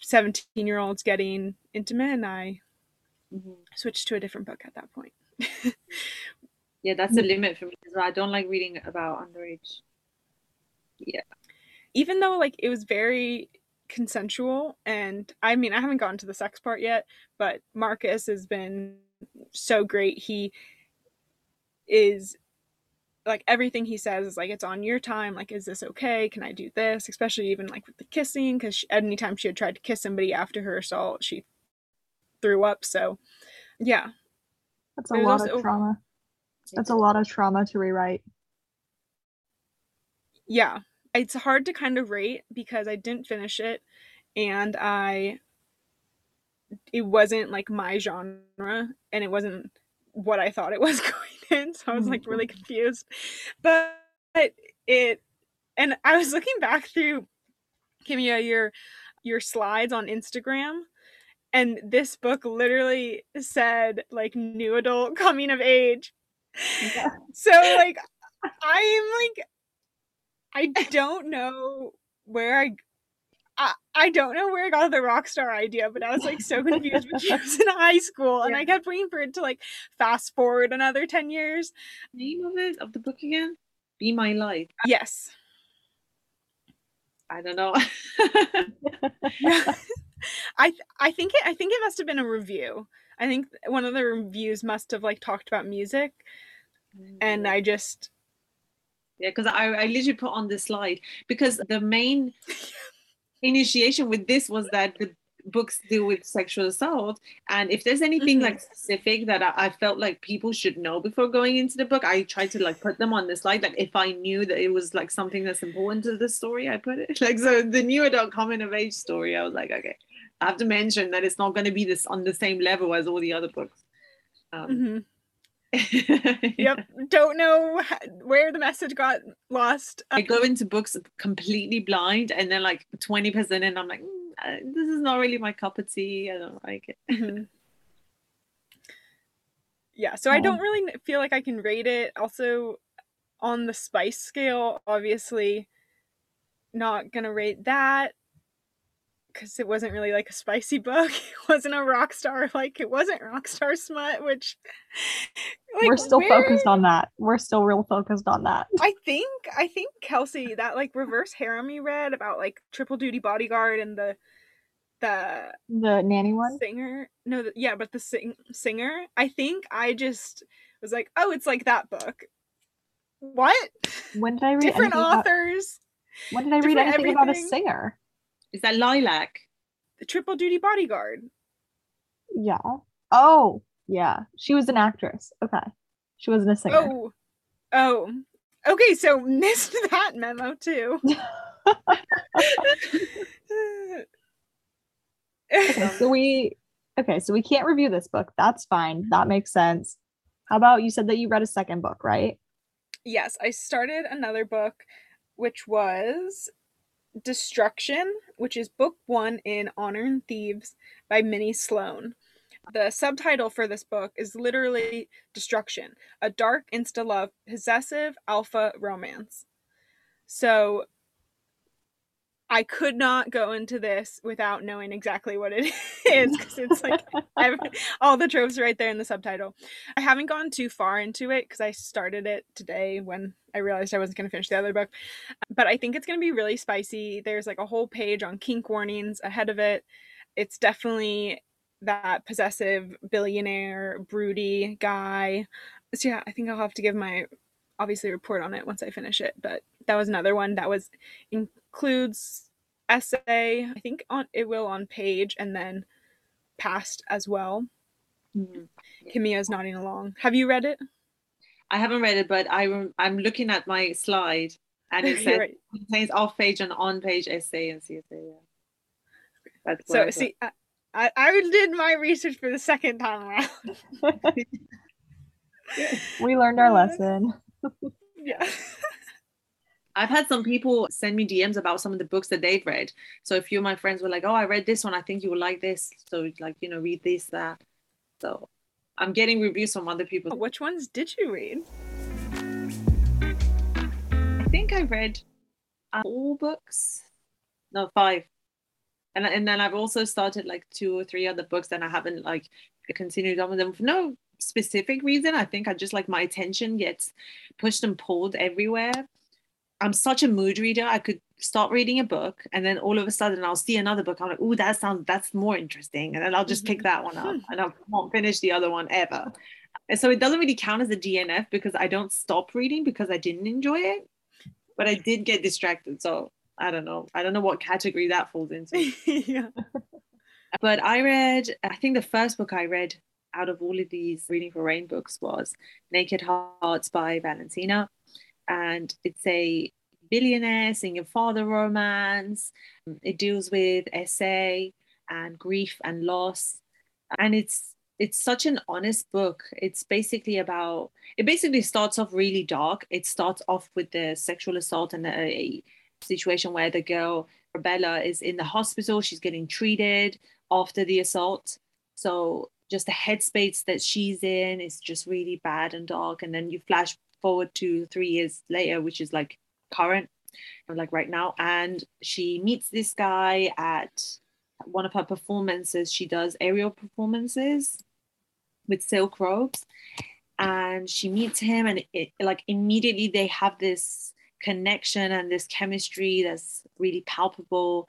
17 year olds getting intimate and I mm-hmm. switched to a different book at that point. yeah, that's the limit for me as well. I don't like reading about underage. Yeah. Even though like it was very consensual and I mean I haven't gotten to the sex part yet, but Marcus has been so great. He is like everything he says is like it's on your time. Like is this okay? Can i do this? Especially even like with the kissing because anytime she had tried to kiss somebody after her assault she threw up. So yeah. That's a lot also, of trauma. That's a lot of trauma to rewrite. Yeah. It's hard to kind of rate because i didn't finish it and i it wasn't like my genre and it wasn't what I thought it was going in. So I was like really mm-hmm. confused. But it and I was looking back through Kimiya your your slides on Instagram and this book literally said like new adult coming of age. Yeah. So like I'm like I don't know where I I, I don't know where I got the rock star idea, but I was like so confused when she was in high school, and yeah. I kept waiting for it to like fast forward another ten years. Name of it of the book again? Be My Light. Yes. I don't know. I I think it I think it must have been a review. I think one of the reviews must have like talked about music, and. I just yeah, because I I literally put on the slide because the main initiation with this was that the books deal with sexual assault and if there's anything mm-hmm. like specific that I, I, felt like people should know before going into the book i tried to like put them on the slide like if i knew that it was like something that's important to the story i put it like so the new adult coming of age story i was like okay i have to mention that it's not going to be this on the same level as all the other books um, mm-hmm. yep don't know where the message got lost i go into books completely blind and then like 20% and i'm like mm, uh, this is not really my cup of tea i don't like it mm-hmm. yeah so oh. i don't really feel like i can rate it also on the spice scale obviously not gonna rate that because it wasn't really like a spicy book. It wasn't a rock star like it wasn't rock star smut, which like, we're still where... focused on that. We're still real focused on that. I think I think Kelsey that like reverse harem you read about like triple duty bodyguard and the the the nanny one singer no the, yeah but the sing, singer I think I just was like oh it's like that book. What? When did I read different authors? About, when did I read anything everything? about a singer? Is that Lilac? The triple duty bodyguard. Yeah. Oh, yeah. She was an actress. Okay. She wasn't a singer. Oh. Oh. Okay, so missed that memo too. Okay, so we okay, so we can't review this book. That's fine. That makes sense. How about you said that you read a second book, right? Yes, I started another book which was Destruction, which is book 1 in Honor and Thieves by Minnie Sloan. The subtitle for this book is literally Destruction, a dark insta love possessive alpha romance. So I could not go into this without knowing exactly what it is because it's like all the tropes right there in the subtitle. I haven't gone too far into it because I started it today when I realized I wasn't going to finish the other book. But I think it's going to be really spicy. There's like a whole page on kink warnings ahead of it. It's definitely that possessive billionaire broody guy. So yeah, I think I'll have to give my obviously report on it once I finish it. But that was another one that was includes SA. I think on it will on page and then past as well. Mm-hmm. Kimiya's nodding along. Have you read it? I haven't read it, but I I'm looking at my slide and it says right. contains off page and on page SA and CSA. Yeah. That's so see, I, I, I did my research for the second time around. we learned our lesson. Yeah. I've had some people send me DMs about some of the books that they've read. So a few of my friends were like, "Oh, I read this one. I think you will like this." So like, you know, read this, that. So I'm getting reviews from other people. Which ones did you read? I think I read uh, four books. No, five. And, and then I've also started like two or three other books and I haven't like continued on with them for no specific reason. I think I just like my attention gets pushed and pulled everywhere. I'm such a mood reader. I could start reading a book and then all of a sudden I'll see another book. I'm like, oh, that sounds that's more interesting. And then I'll just mm-hmm. pick that one up hmm. and I won't finish the other one ever. And so it doesn't really count as a DNF because I don't stop reading because I didn't enjoy it. But I did get distracted. So I don't know. I don't know what category that falls into. yeah. But I read, I think the first book I read out of all of these reading for RAINN books was Naked Hearts by Valentina and it's a billionaire single father romance. It deals with SA and grief and loss, and it's it's such an honest book. It's basically about it. Basically starts off really dark. It starts off with the sexual assault and a, situation where the girl Bella is in the hospital. She's getting treated after the assault. So just the headspace that she's in is just really bad and dark. And then you flash forward to three years later, which is like current, like right now. And she meets this guy at one of her performances. She does aerial performances with silk robes. And she meets him, and it, like immediately they have this connection and this chemistry that's really palpable.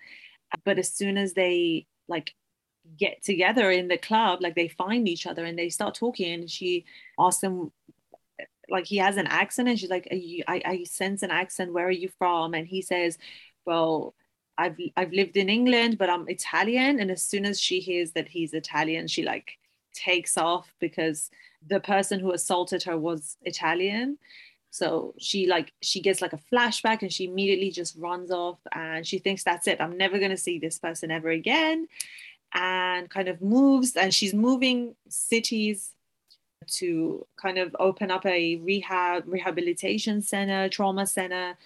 But as soon as they like get together in the club, like they find each other and they start talking, and she asks him like he has an accent and she's like I, I sense an accent. Where are you from? And he says well I've I've lived in England but I'm Italian. And as soon as she hears that he's Italian she like takes off because the person who assaulted her was Italian. So she like she gets like a flashback and she immediately just runs off and she thinks that's it. I'm never to see this person ever again and kind of moves and she's moving cities to kind of open up a rehab rehabilitation center trauma center.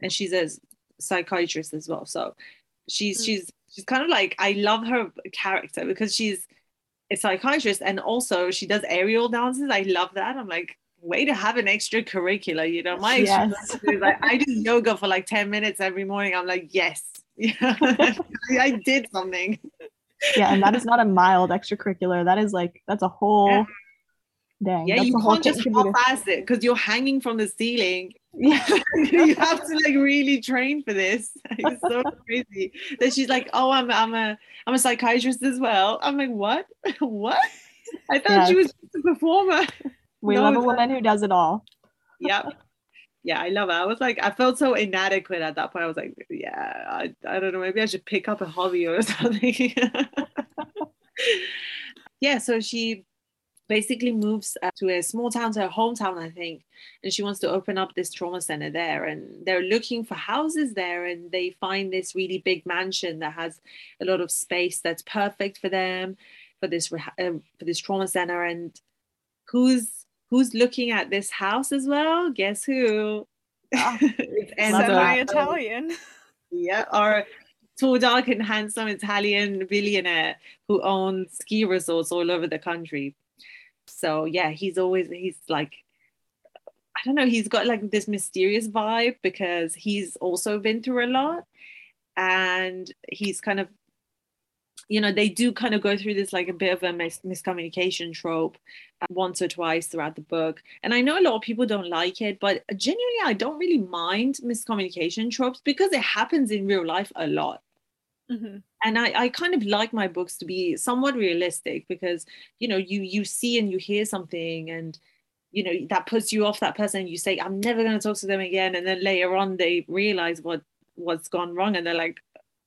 And she's a psychiatrist as well. So she's mm. she's she's kind of like i love her character because she's a psychiatrist and also she does aerial dances. I love that. I'm like way to have an extracurricular you know? My yes. like i do yoga for like 10 minutes every morning. I'm like yes. Yeah I did something yeah and that is not a mild extracurricular that is like that's a whole yeah. Dang, yeah, you can't just half-ass it because you're hanging from the ceiling. Yeah, you have to like really train for this. It's so crazy. That she's like, "Oh, I'm I'm a I'm a psychiatrist as well." I'm like, "What? what?" I thought she was a performer. We no, love a woman who does it all. Yep. Yeah, I love it. I was like, I felt so inadequate at that point. I was like, yeah, I, I don't know, maybe I should pick up a hobby or something. yeah, so she basically moves uh, to a small town, to her hometown, I think, and she wants to open up this trauma center there. And they're looking for houses there, and they find this really big mansion that has a lot of space that's perfect for them, for this uh, for this trauma center. And who's who's looking at this house as well? Guess who? Oh, Semi-Italian. Yeah, our tall, dark, and handsome Italian billionaire who owns ski resorts all over the country so yeah he's always he's like i don't know he's got like this mysterious vibe because he's also been through a lot and he's kind of you know they do kind of go through this like a bit of a mis- miscommunication trope uh, once or twice throughout the book and i know a lot of people don't like it but genuinely i don't really mind miscommunication tropes because it happens in real life a lot Mm-hmm. And I, I kind of like my books to be somewhat realistic because you know you you see and you hear something and you know that puts you off that person. You say I'm never going to talk to them again, and then later on they realize what what's gone wrong, and they're like,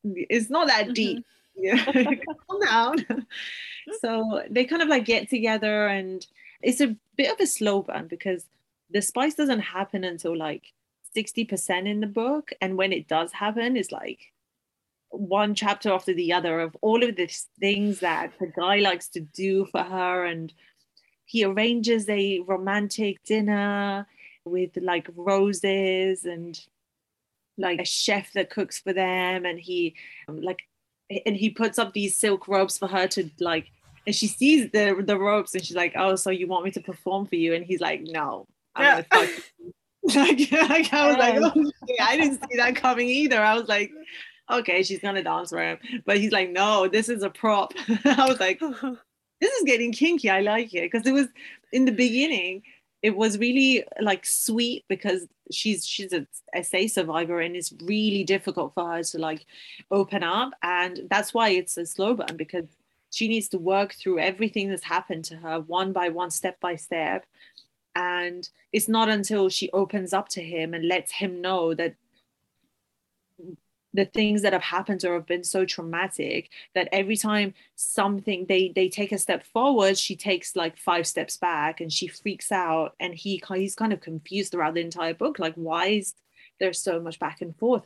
it's not that mm-hmm. deep. Yeah, calm down. so they kind of like get together, and it's a bit of a slow burn because the spice doesn't happen until like 60% in the book. And when it does happen it's like one chapter after the other of all of these things that the guy likes to do for her. And he arranges a romantic dinner with like roses and like a chef that cooks for them. And he um, like and he puts up these silk robes for her to like and she sees the the robes and she's like oh so you want me to perform for you and he's like no I'm yeah. like, like I was like oh, I didn't see that coming either I was like okay, she's gonna dance for him. But he's like, no, this is a prop. I was like, this is getting kinky. I like it because it was in the beginning. It was really like sweet because she's she's a SA survivor and it's really difficult for her to like open up, and that's why it's a slow burn because she needs to work through everything that's happened to her one by one, step by step. And it's not until she opens up to him and lets him know that the things that have happened or have been so traumatic that every time something they they take a step forward she takes like five steps back and she freaks out and he he's kind of confused throughout the entire book like why is there so much back and forth?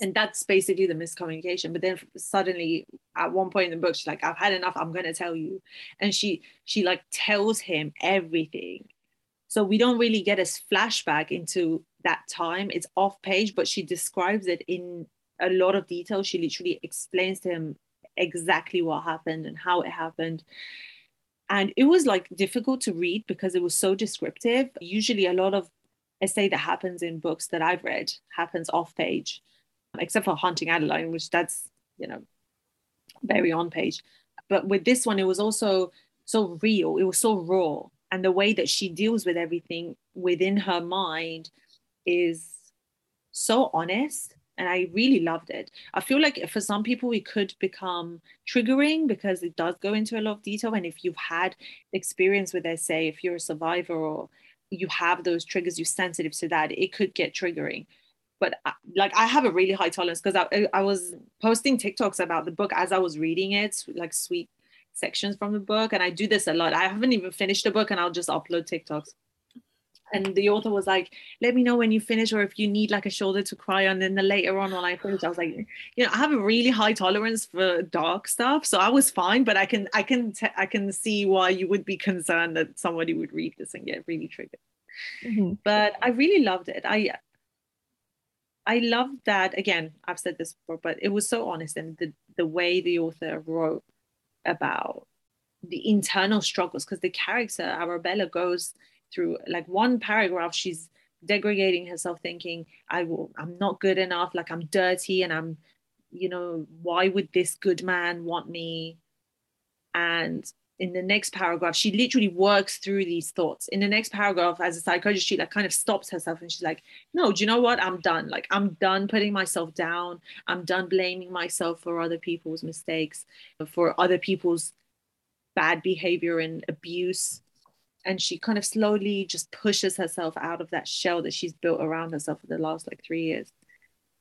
And that's basically the miscommunication. But then suddenly at one point in the book she's like i've had enough i'm going to tell you. And she she like tells him everything. So we don't really get a flashback into that time. It's off page, but she describes it in a lot of detail. She literally explains to him exactly what happened and how it happened. And it was like difficult to read because it was so descriptive. Usually, a lot of SA that happens in books that I've read happens off page, except for Haunting Adeline, which that's, you know, very on page. But with this one, it was also so real, it was so raw and the way that she deals with everything within her mind is so honest and i really loved it i feel like for some people it could become triggering because it does go into a lot of detail and if you've had experience with say if you're a survivor or you have those triggers you're sensitive to that it could get triggering but I, like i have a really high tolerance because I, I was posting tiktoks about the book as i was reading it like sweet sections from the book. And I do this a lot. I haven't even finished the book and I'll just upload TikToks. And the author was like, let me know when you finish or if you need like a shoulder to cry on. And then later on when I finished, I was like, you know, I have a really high tolerance for dark stuff. So I was fine, but I can I can t- I can see why you would be concerned that somebody would read this and get really triggered. Mm-hmm. But I really loved it. I I love that again, I've said this before, but it was so honest and the the way the author wrote about the internal struggles because the character Arabella goes through like one paragraph she's degrading herself thinking I will I'm not good enough like I'm dirty and I'm you know why would this good man want me and in the next paragraph, she literally works through these thoughts. In the next paragraph, as a psychologist, she like kind of stops herself and she's like, no, do you know what? I'm done. Like I'm done putting myself down. I'm done blaming myself for other people's mistakes, for other people's bad behavior and abuse. And she kind of slowly just pushes herself out of that shell that she's built around herself for the last like three years.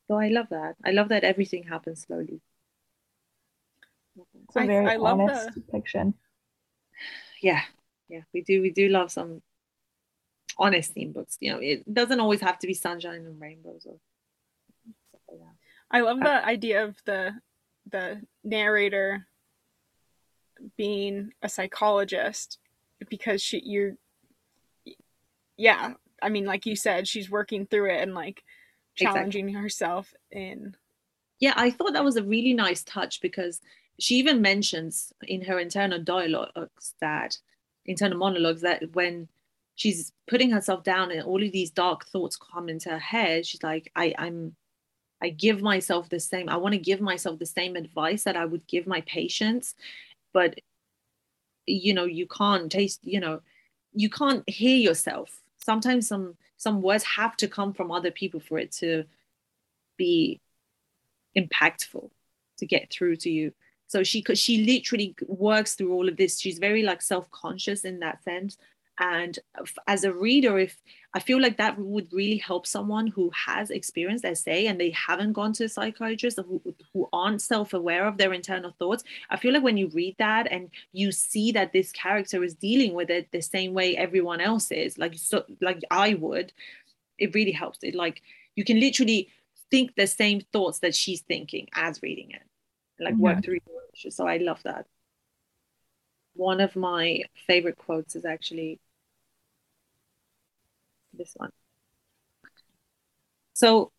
So I love that. I love that everything happens slowly. It's a very I, I honest depiction yeah yeah, we do we do love some honest theme books. You know, it doesn't always have to be sunshine and rainbows or stuff like that. I love the idea of the the narrator being a psychologist because she you're yeah i mean like you said she's working through it and like challenging exactly. herself in yeah i thought that was a really nice touch because she even mentions in her internal dialogues that internal monologues that when she's putting herself down and all of these dark thoughts come into her head she's like i i'm I give myself the same, I want to give myself the same advice that I would give my patients. But, you know, you can't taste, you know, you can't hear yourself. Sometimes some some words have to come from other people for it to be impactful to get through to you. So she could she literally works through all of this. She's very like self-conscious in that sense and as a reader if i feel like that would really help someone who has experienced SA and they haven't gone to a psychiatrist or who, who aren't self-aware of their internal thoughts i feel like when you read that and you see that this character is dealing with it the same way everyone else is like so like i would it really helps. It like you can literally think the same thoughts that she's thinking as reading it like mm-hmm. work through so i love that. One of my favorite quotes is actually this one. So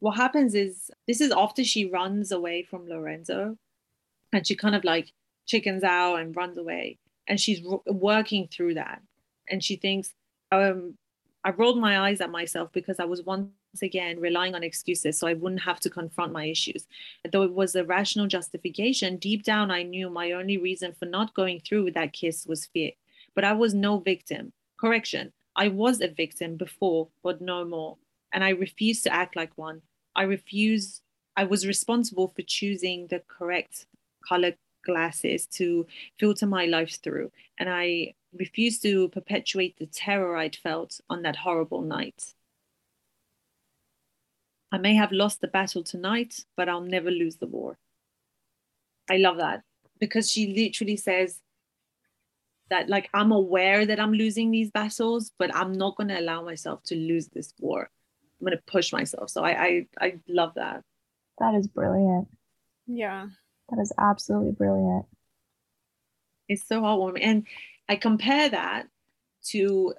what happens is this is after she runs away from Lorenzo and she kind of like chickens out and runs away and she's working through that and she thinks um I rolled my eyes at myself because I was once again relying on excuses so I wouldn't have to confront my issues. Though it was a rational justification, deep down I knew my only reason for not going through with that kiss was fear. But I was no victim. Correction, I was a victim before, but no more. And I refuse to act like one. I refuse, I was responsible for choosing the correct color glasses to filter my life through. And I refuse to perpetuate the terror I'd felt on that horrible night. I may have lost the battle tonight, but I'll never lose the war. I love that because she literally says, that like I'm aware that I'm losing these battles, but I'm not going to allow myself to lose this war. I'm going to push myself. So I, I I love that. That is brilliant. Yeah. That is absolutely brilliant. It's so heartwarming. And I compare that to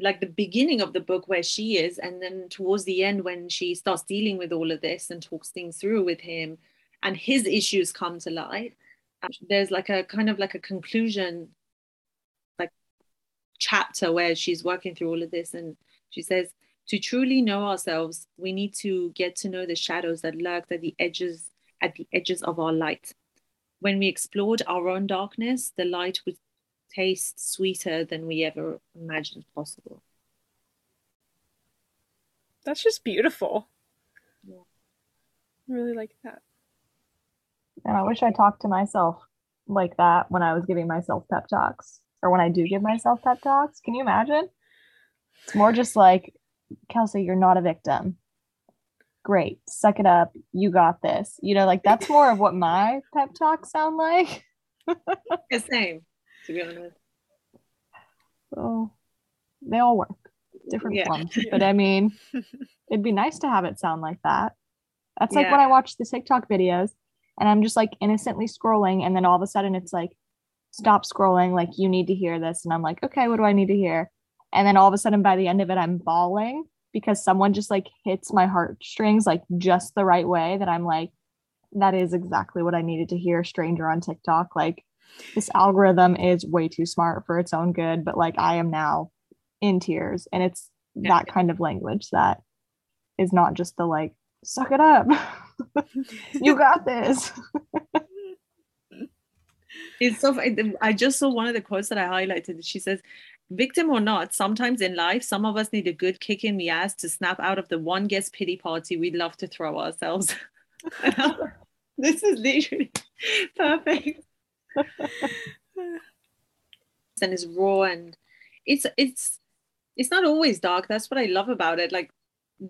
like the beginning of the book where she is, and then towards the end when she starts dealing with all of this and talks things through with him, and his issues come to light. Uh, there's like a kind of like a conclusion chapter where she's working through all of this and she says to truly know ourselves we need to get to know the shadows that lurk at the edges at the edges of our light. When we explored our own darkness the light would taste sweeter than we ever imagined possible. That's just beautiful. Yeah. I really like that. And i wish i talked to myself like that when i was giving myself pep talks or when I do give myself pep talks. Can you imagine? It's more just like, Kelsey, you're not a victim. Great. Suck it up. You got this. You know, like that's more of what my pep talks sound like. the same, to be honest. So they all work. Different yeah. ones. But I mean, it'd be nice to have it sound like that. That's like yeah. when I watch the TikTok videos and I'm just like innocently scrolling, and then all of a sudden it's like stop scrolling like you need to hear this. And i'm like okay what do i need to hear? And then all of a sudden by the end of it i'm bawling because someone just like hits my heartstrings like just the right way that i'm like that is exactly what i needed to hear stranger on tiktok. Like this algorithm is way too smart for its own good but like i am now in tears. And it's that kind of language that is not just the like suck it up. You got this it's so i just saw one of the quotes that i highlighted. She says victim or not sometimes in life some of us need a good kick in the ass to snap out of the one guest pity party we'd love to throw ourselves. This is literally perfect. And it's raw and it's it's it's not always dark. That's what i love about it. Like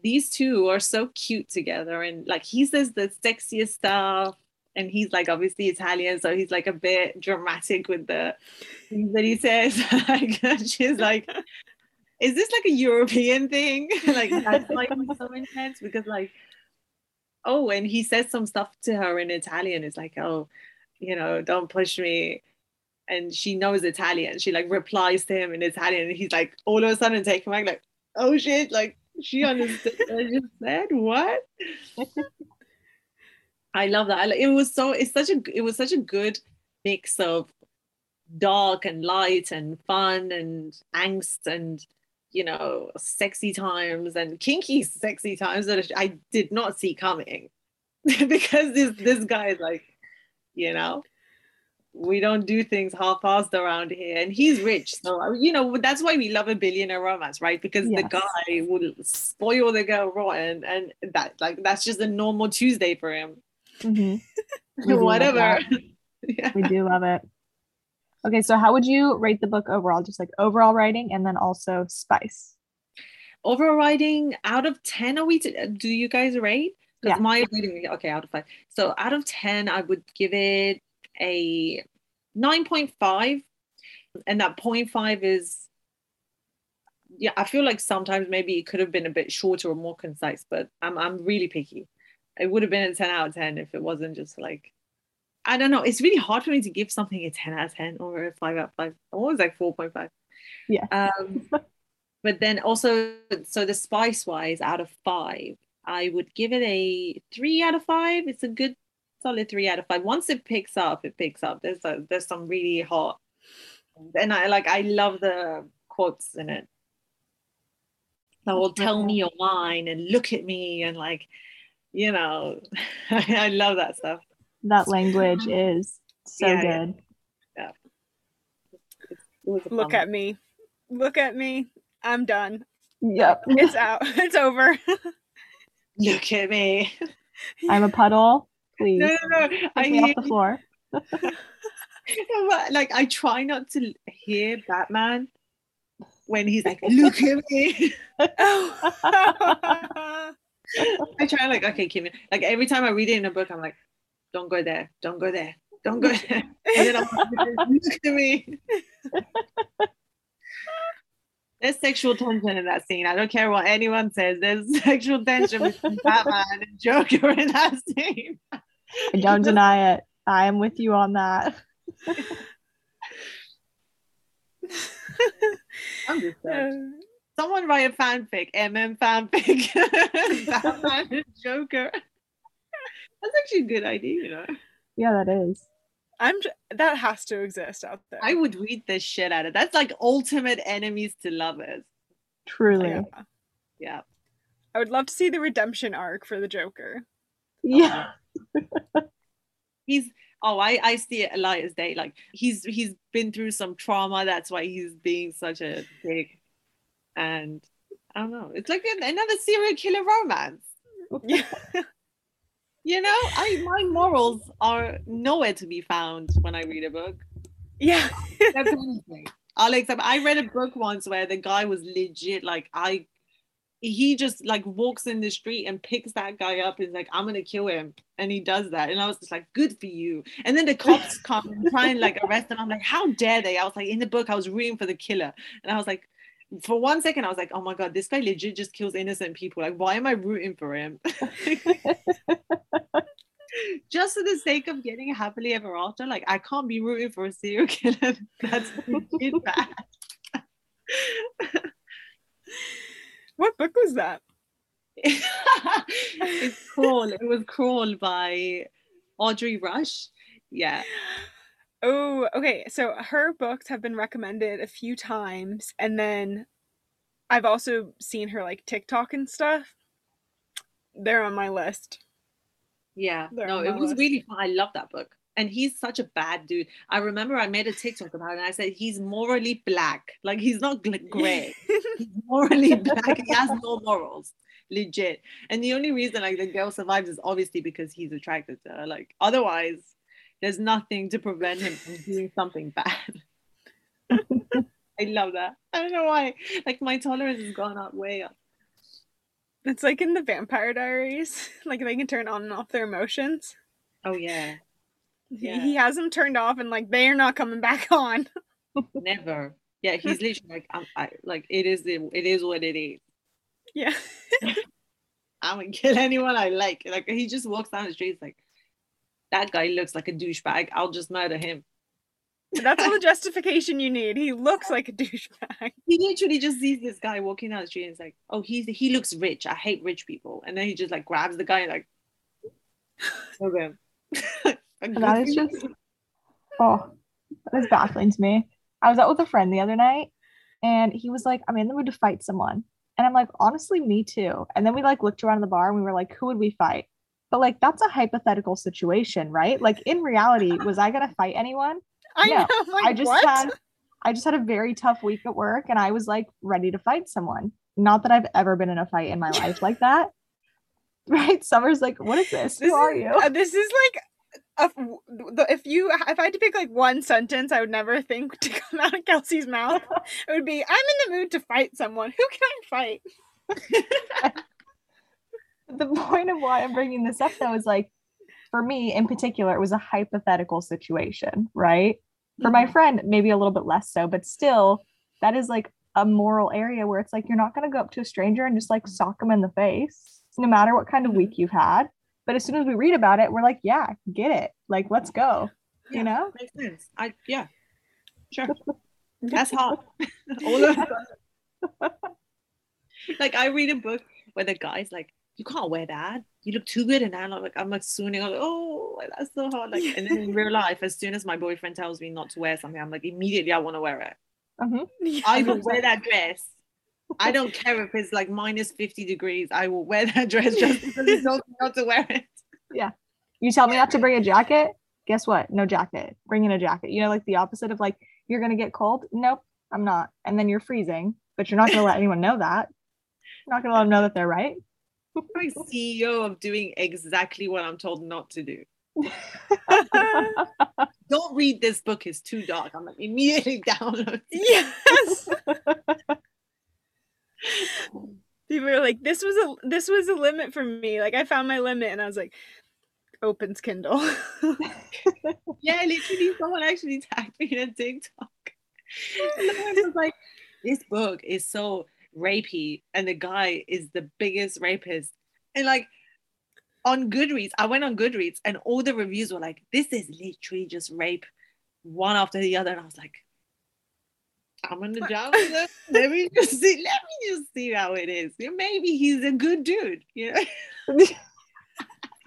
these two are so cute together and like he says the sexiest stuff and he's like obviously Italian, so he's like a bit dramatic with the things that he says. like she's like, is this like a European thing? like that's like so intense because like, oh, and he says some stuff to her in Italian. It's like, oh, you know, don't push me. And she knows Italian. She like replies to him in Italian, and he's like all of a sudden taken back, like, oh shit, like she understood what I just said. What? I love that. It was so it's such a it was such a good mix of dark and light and fun and angst and you know sexy times and kinky sexy times that I did not see coming because this this guy is like you know we don't do things half-assed around here and he's rich so you know that's why we love a billionaire romance right because yes. the guy will spoil the girl rotten and that like that's just a normal tuesday for him mm-hmm. whatever. yeah. we do love it. Okay so how would you rate the book overall? Just like overall writing and then also spice. Overall writing out of 10 are we to, do you guys rate? Because yeah. my rating okay out of five. So out of 10 i would give it a 9.5 and that 0.5 is yeah i feel like sometimes maybe it could have been a bit shorter or more concise but i'm, I'm really picky it would have been a 10 out of 10 if it wasn't just like i don't know it's really hard for me to give something a 10 out of 10 or a 5 out of 5 always like 4.5 yeah um but then also so the spice wise out of 5 i would give it a 3 out of 5 it's a good solid three out of five. Once it picks up, it picks up. There's a, there's some really hot, and I like I love the quotes in it. That will tell me your mind and look at me and like, you know, I love that stuff. That language is so yeah, good. Yeah. yeah. Look at me. Look at me. I'm done. Yep. It's out. It's over. Look at me. I'm a puddle please. No, no, no. I hear off the floor. like I try not to hear Batman when he's like, "Look at me." Oh. I try like, okay, Kim. Like every time I read it in a book, I'm like, "Don't go there. Don't go there. Don't go there." And then I'm like, "Look at me." There's sexual tension in that scene. I don't care what anyone says. There's sexual tension between Batman and Joker in that scene. I don't deny it. I am with you on that. I'm just. Someone write a fanfic, MM fanfic, Batman and Joker. That's actually a good idea, you know. Yeah, that is. I'm j- that has to exist out there. I would read the shit out of That's like ultimate enemies to lovers. Truly. Yeah. yeah. I would love to see the redemption arc for the Joker. Yeah. he's oh I I see it a light as day. Like he's he's been through some trauma. That's why he's being such a dick. And I don't know. It's like another serial killer romance. Yeah. you know, I my morals are nowhere to be found when I read a book. Yeah. I'll accept. I read a book once where the guy was legit like I he just like walks in the street and picks that guy up and is like, I'm gonna kill him. And he does that. And I was just like, good for you. And then the cops come and try and like arrest him. I'm like, how dare they? I was like, in the book, I was rooting for the killer. And I was like, for one second, I was like, oh my God, this guy legit just kills innocent people. Like, why am I rooting for him? just for the sake of getting happily ever after. Like, I can't be rooting for a serial killer. That's legit bad. What book was that? it's Crawl. It was Crawl by Audrey Rush. Yeah. Oh, okay. So her books have been recommended a few times, and then I've also seen her like TikTok and stuff. They're on my list. Yeah. They're no, it was list. really fun. I love that book and he's such a bad dude. I remember I made a TikTok about it and I said he's morally black. Like he's not gray. he's morally black. He has no morals. Legit. And the only reason like the girl survives is obviously because he's attracted to her. Like otherwise, there's nothing to prevent him from doing something bad. I love that. I don't know why. Like my tolerance has gone up way up. It's like in the Vampire Diaries. Like they can turn on and off their emotions. Oh yeah. He- Yeah. He has them turned off and like they are not coming back on. Never. Yeah, he's literally like, I'm, I, like it is, it, it is what it is. Yeah. I'm gonna kill anyone I like. Like he just walks down the street, like, that guy looks like a douchebag. I'll just murder him. That's all the justification you need. He looks like a douchebag. He literally just sees this guy walking down the street and is like, oh, he's he looks rich. I hate rich people. And then he just like grabs the guy and like, okay. And that is just oh, that is baffling to me. I was out with a friend the other night and he was like, I'm in the mood to fight someone. And I'm like, honestly, me too. And then we like looked around the bar and we were like, who would we fight? But like that's a hypothetical situation, right? Like in reality, was I gonna fight anyone? I No, know. Like, I just what? had I just had a very tough week at work and I was like ready to fight someone. Not that I've ever been in a fight in my life like that. Right? Summer's like, what is this? This Who are is- you? uh, this is like a, if you if I had to pick like one sentence, I would never think to come out of Kelsey's mouth. It would be, "I'm in the mood to fight someone. Who can I fight?" the point of why I'm bringing this up though is like, for me in particular, it was a hypothetical situation, right? For my mm-hmm. friend, maybe a little bit less so, but still, that is like a moral area where it's like you're not going to go up to a stranger and just like sock them in the face, no matter what kind of week mm-hmm. you've had. But as soon as we read about it, we're like, yeah, get it. Like, let's go. Yeah. You know? Makes sense. I yeah. Sure. That's hot. All of like I read a book where the guy's like, you can't wear that. You look too good in that. And I'm like, I'm like swooning. I'm like, oh, that's so hot. Like, and then in real life, as soon as my boyfriend tells me not to wear something, I'm like, immediately I want to wear it. Mhm. Yeah. I will wear that dress. I don't care if it's like minus 50 degrees. I will wear that dress just because he told me not to wear it. Yeah. You tell me not to bring a jacket. Guess what? No jacket. Bring in a jacket. You know, like the opposite of like, you're going to get cold. Nope, I'm not. And then you're freezing, but you're not going to let anyone know that. You're not going to let them know that they're right. I'm CEO of doing exactly what I'm told not to do. Don't read this book, it's too dark. I'm like immediately download. yes. People are like, "This was a this was a limit for me." Like, I found my limit, and I was like, "Opens Kindle." Yeah, literally, someone actually tagged me in a TikTok. And the one was like, this book is so rapey, and the guy is the biggest rapist. And like on Goodreads, I went on Goodreads, and all the reviews were like, this is literally just rape one after the other. And I was like, I'm gonna download it. Let me just see, let me just see how it is. Maybe he's a good dude, you know.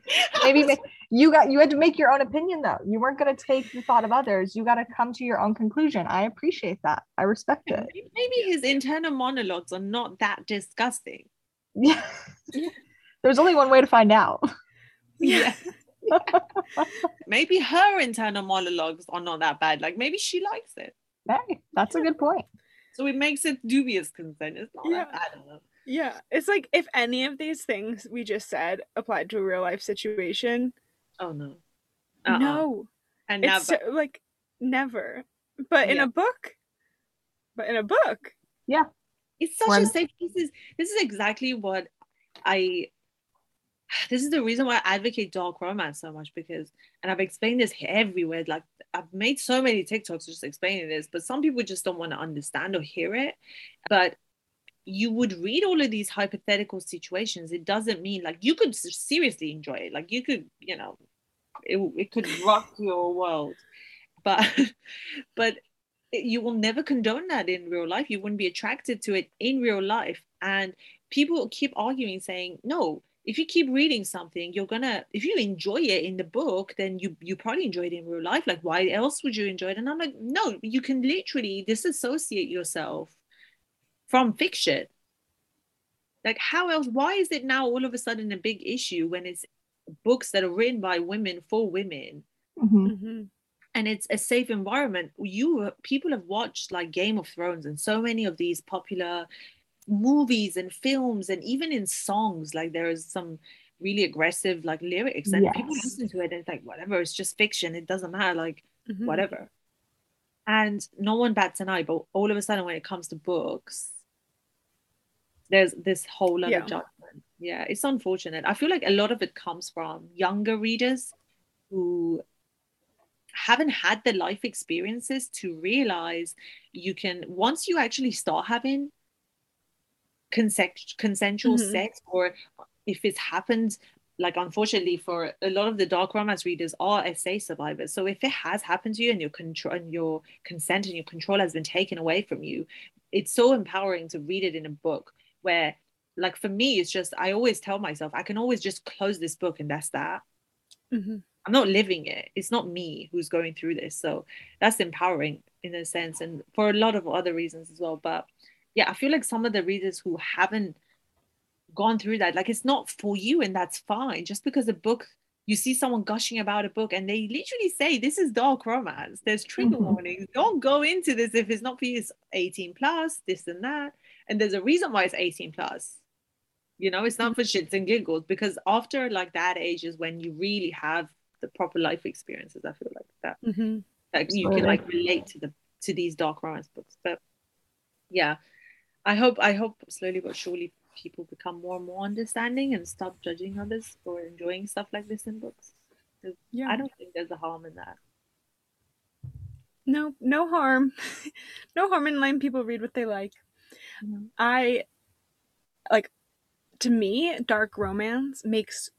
Maybe ma- you got you had to make your own opinion though. You weren't going to take the thought of others. You got to come to your own conclusion. I appreciate that. I respect it. Maybe his internal monologues are not that disgusting. Yeah. There's only one way to find out. Yeah. maybe her internal monologues are not that bad. Like maybe she likes it. Hey, that's a good point. So it makes it dubious consent. It's not Yeah. that I don't know. Yeah, it's like if any of these things we just said applied to a real life situation, Oh no. Uh-uh. no, And it's never. so- like never. But in Yeah. a book, but in a book, Yeah. it's such When- a safe this is this is exactly what I this is the reason why I advocate dark romance so much because and I've explained this everywhere like I've made so many TikToks just explaining this but some people just don't want to understand or hear it but you would read all of these hypothetical situations. It doesn't mean like you could seriously enjoy it. Like you could you know it, it could rock your world. But but you will never condone that in real life. You wouldn't be attracted to it in real life. And people keep arguing saying no if you keep reading something you're gonna if you enjoy it in the book then you you probably enjoy it in real life. Like why else would you enjoy it? And i'm like no you can literally disassociate yourself from fiction like how else why is it now all of a sudden a big issue when it's books that are written by women for women Mhm. Mhm. and it's a safe environment you people have watched like game of thrones and so many of these popular movies and films and even in songs like there is some really aggressive like lyrics and people listen to it and it's like whatever it's just fiction it doesn't matter like Mhm. whatever and no one bats an eye but all of a sudden when it comes to books there's this whole other Yeah. judgment yeah it's unfortunate i feel like a lot of it comes from younger readers who haven't had the life experiences to realize you can once you actually start having consent consensual Mhm. sex or if it's happened like unfortunately for a lot of the dark romance readers are SA survivors. So if it has happened to you and your control and your consent and your control has been taken away from you, it's so empowering to read it in a book where like for me it's just I always tell myself I can always just close this book and that's that. hmm I'm not living it. It's not me who's going through this. So that's empowering in a sense and for a lot of other reasons as well. But yeah, I feel like some of the readers who haven't gone through that, like it's not for you and that's fine. Just because a book you see someone gushing about a book and they literally say this is dark romance. There's trigger Mhm. warnings. Don't go into this if it's not for you. It's 18 plus, this and that. And there's a reason why it's 18 plus. You know, it's not for shits and giggles because after like that age is when you really have the proper life experiences. I feel like that hmm like you can like relate to the to these dark romance books. But yeah, I hope I hope slowly but surely people become more and more understanding and stop judging others for enjoying stuff like this in books Yeah. I don't think there's a harm in that. No, no harm. no harm in letting people read what they like. Mhm. I like to me, dark romance makes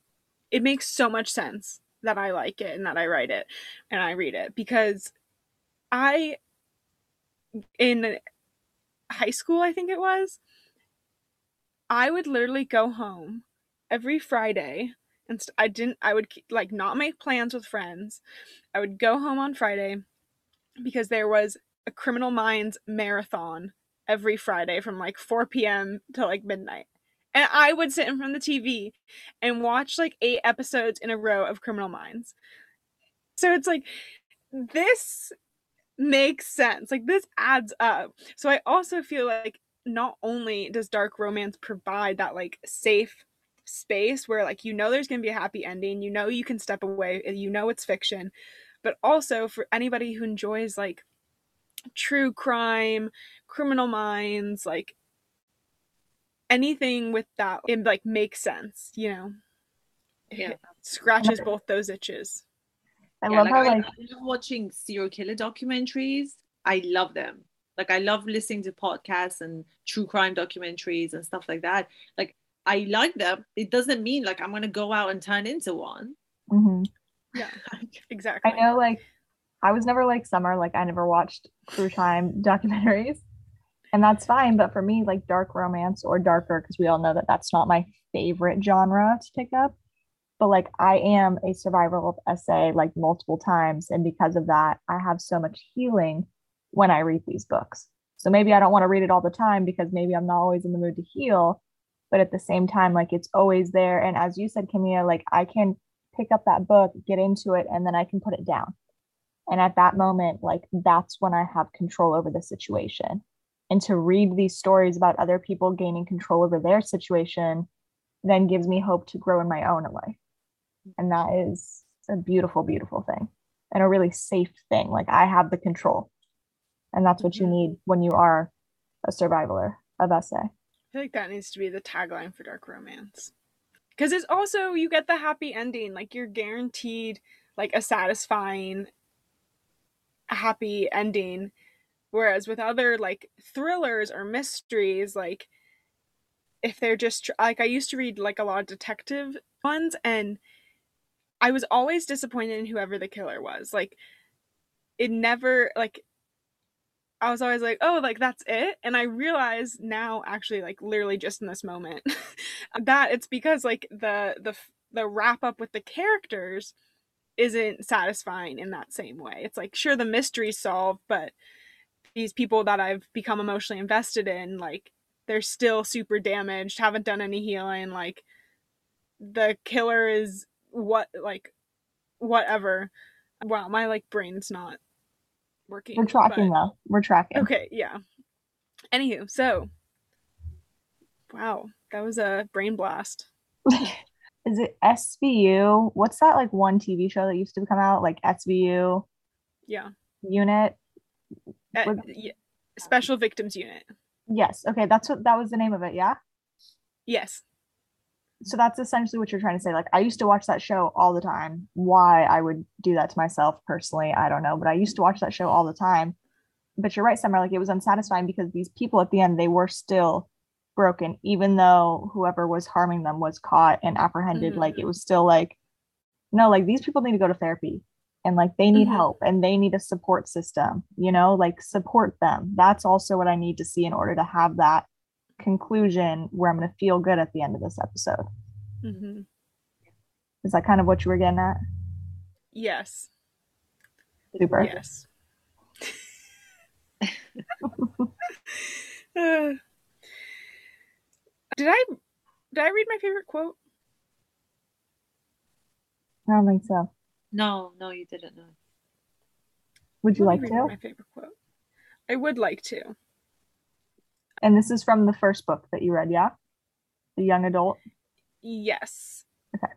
it makes so much sense that I like it and that I write it and I read it because I in high school, I think it was, I would literally go home every Friday and st- I didn't I would like not make plans with friends. I would go home on Friday because there was a Criminal Minds marathon every Friday from like 4 p.m. to like midnight. And I would sit in front of the TV and watch like eight episodes in a row of Criminal Minds. So it's like this makes sense. Like this adds up. So I also feel like not only does dark romance provide that like safe space where like you know there's going to be a happy ending, you know you can step away, you know it's fiction, but also for anybody who enjoys like true crime, criminal minds, like anything with that it like makes sense, you know. Yeah. It scratches both those itches. I Yeah, love like, how like I love watching serial killer documentaries. I love them. Like I love listening to podcasts and true crime documentaries and stuff like that. Like I like them. It doesn't mean like I'm gonna go out and turn into one. mhm. Yeah. Exactly. I know like I was never like Summer, like I never watched true crime documentaries. And that's fine, but for me like dark romance or darker because we all know that that's not my favorite genre to pick up. But like I am a survivor of SA like multiple times and because of that I have so much healing when I read these books. So maybe I don't want to read it all the time because maybe I'm not always in the mood to heal, but at the same time like it's always there and as you said Kimiya like I can pick up that book, get into it and then I can put it down. And at that moment, like that's when I have control over the situation. And to read these stories about other people gaining control over their situation then gives me hope to grow in my own life. And that is a beautiful, beautiful thing and a really safe thing. Like I have the control. And that's what you Mhm. need when you are a survivaler of SA. I feel like that needs to be the tagline for dark romance. Because it's also you get the happy ending, like you're guaranteed like a satisfying happy ending. Whereas with other like thrillers or mysteries, like if they're just like I used to read like a lot of detective ones and I was always disappointed in whoever the killer was. Like it never like I was always like, oh, like that's it. And I realize now, actually, like literally just in this moment, that it's because like the the the wrap up with the characters isn't satisfying in that same way. It's like sure the mystery's solved, but these people that I've become emotionally invested in, like they're still super damaged, haven't done any healing. Like the killer is what like whatever. Wow, my like brain's not working. We're tracking but- though. We're tracking. Okay, yeah. Anywho, so wow, that was a brain blast. Is it SVU? What's that like one TV show that used to come out? Like SVU Yeah. unit? Uh, yeah. Special Victims Unit. Yes. Okay, that's what that was the name of it, yeah. Yes. so that's essentially what you're trying to say. Like I used to watch that show all the time. Why I would do that to myself personally, I don't know. But I used to watch that show all the time. But you're right, Summer. Like it was unsatisfying because these people at the end, they were still broken, even though whoever was harming them was caught and apprehended. Mhm. Like it was still like, no, like these people need to go to therapy and like they need Mhm. help and they need a support system, you know, like support them. That's also what I need to see in order to have that conclusion where I'm going to feel good at the end of this episode. hmm Is that kind of what you were getting at? Yes. Super. Yes. Uh, did I did I read my favorite quote? I don't think so. No, no, you didn't know. Would you like me read to? my favorite quote. I would like to. And this is from the first book that you read, yeah? The young adult. Yes. Okay.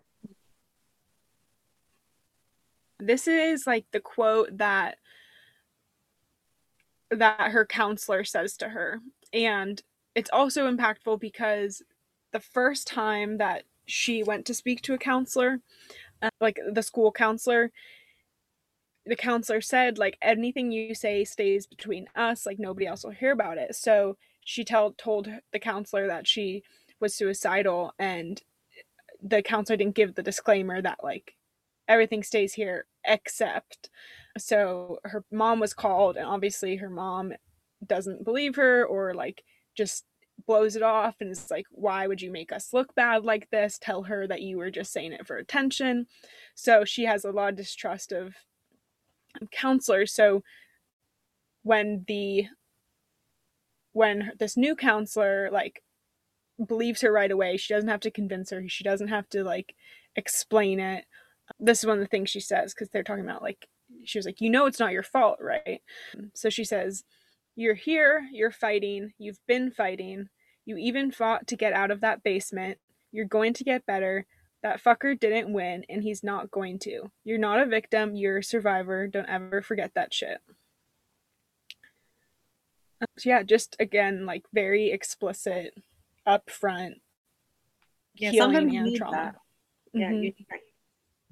This is like the quote that that her counselor says to her. And it's also impactful because the first time that she went to speak to a counselor, uh, like the school counselor, the counselor said like anything you say stays between us, like nobody else will hear about it. So she tell, told the counselor that she was suicidal and the counselor didn't give the disclaimer that like everything stays here except so her mom was called and obviously her mom doesn't believe her or like just blows it off and is like why would you make us look bad like this? Tell her that you were just saying it for attention. So she has a lot of distrust of counselors. So when the when this new counselor like believes her right away she doesn't have to convince her she doesn't have to like explain it. This is one of the things she says because they're talking about like she was like you know it's not your fault right? So she says you're here you're fighting you've been fighting you even fought to get out of that basement you're going to get better that fucker didn't win and he's not going to you're not a victim you're a survivor don't ever forget that shit so yeah just again like very explicit upfront Yeah, healing sometimes you and need trauma that. Yeah, Mhm. you.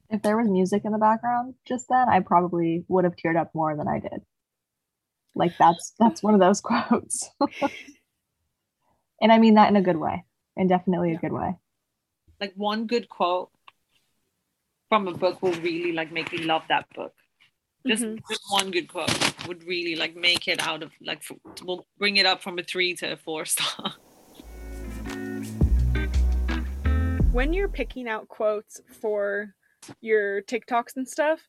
If there was music in the background just then, I probably would have teared up more than I did. Like that's that's one of those quotes. and I mean that in a good way. And definitely a Yeah. good way. like one good quote from a book will really like make me love that book. Just, Mhm. just one good quote would really like make it out of like f- will bring it up from a three to a four star. when you're picking out quotes for your TikToks and stuff,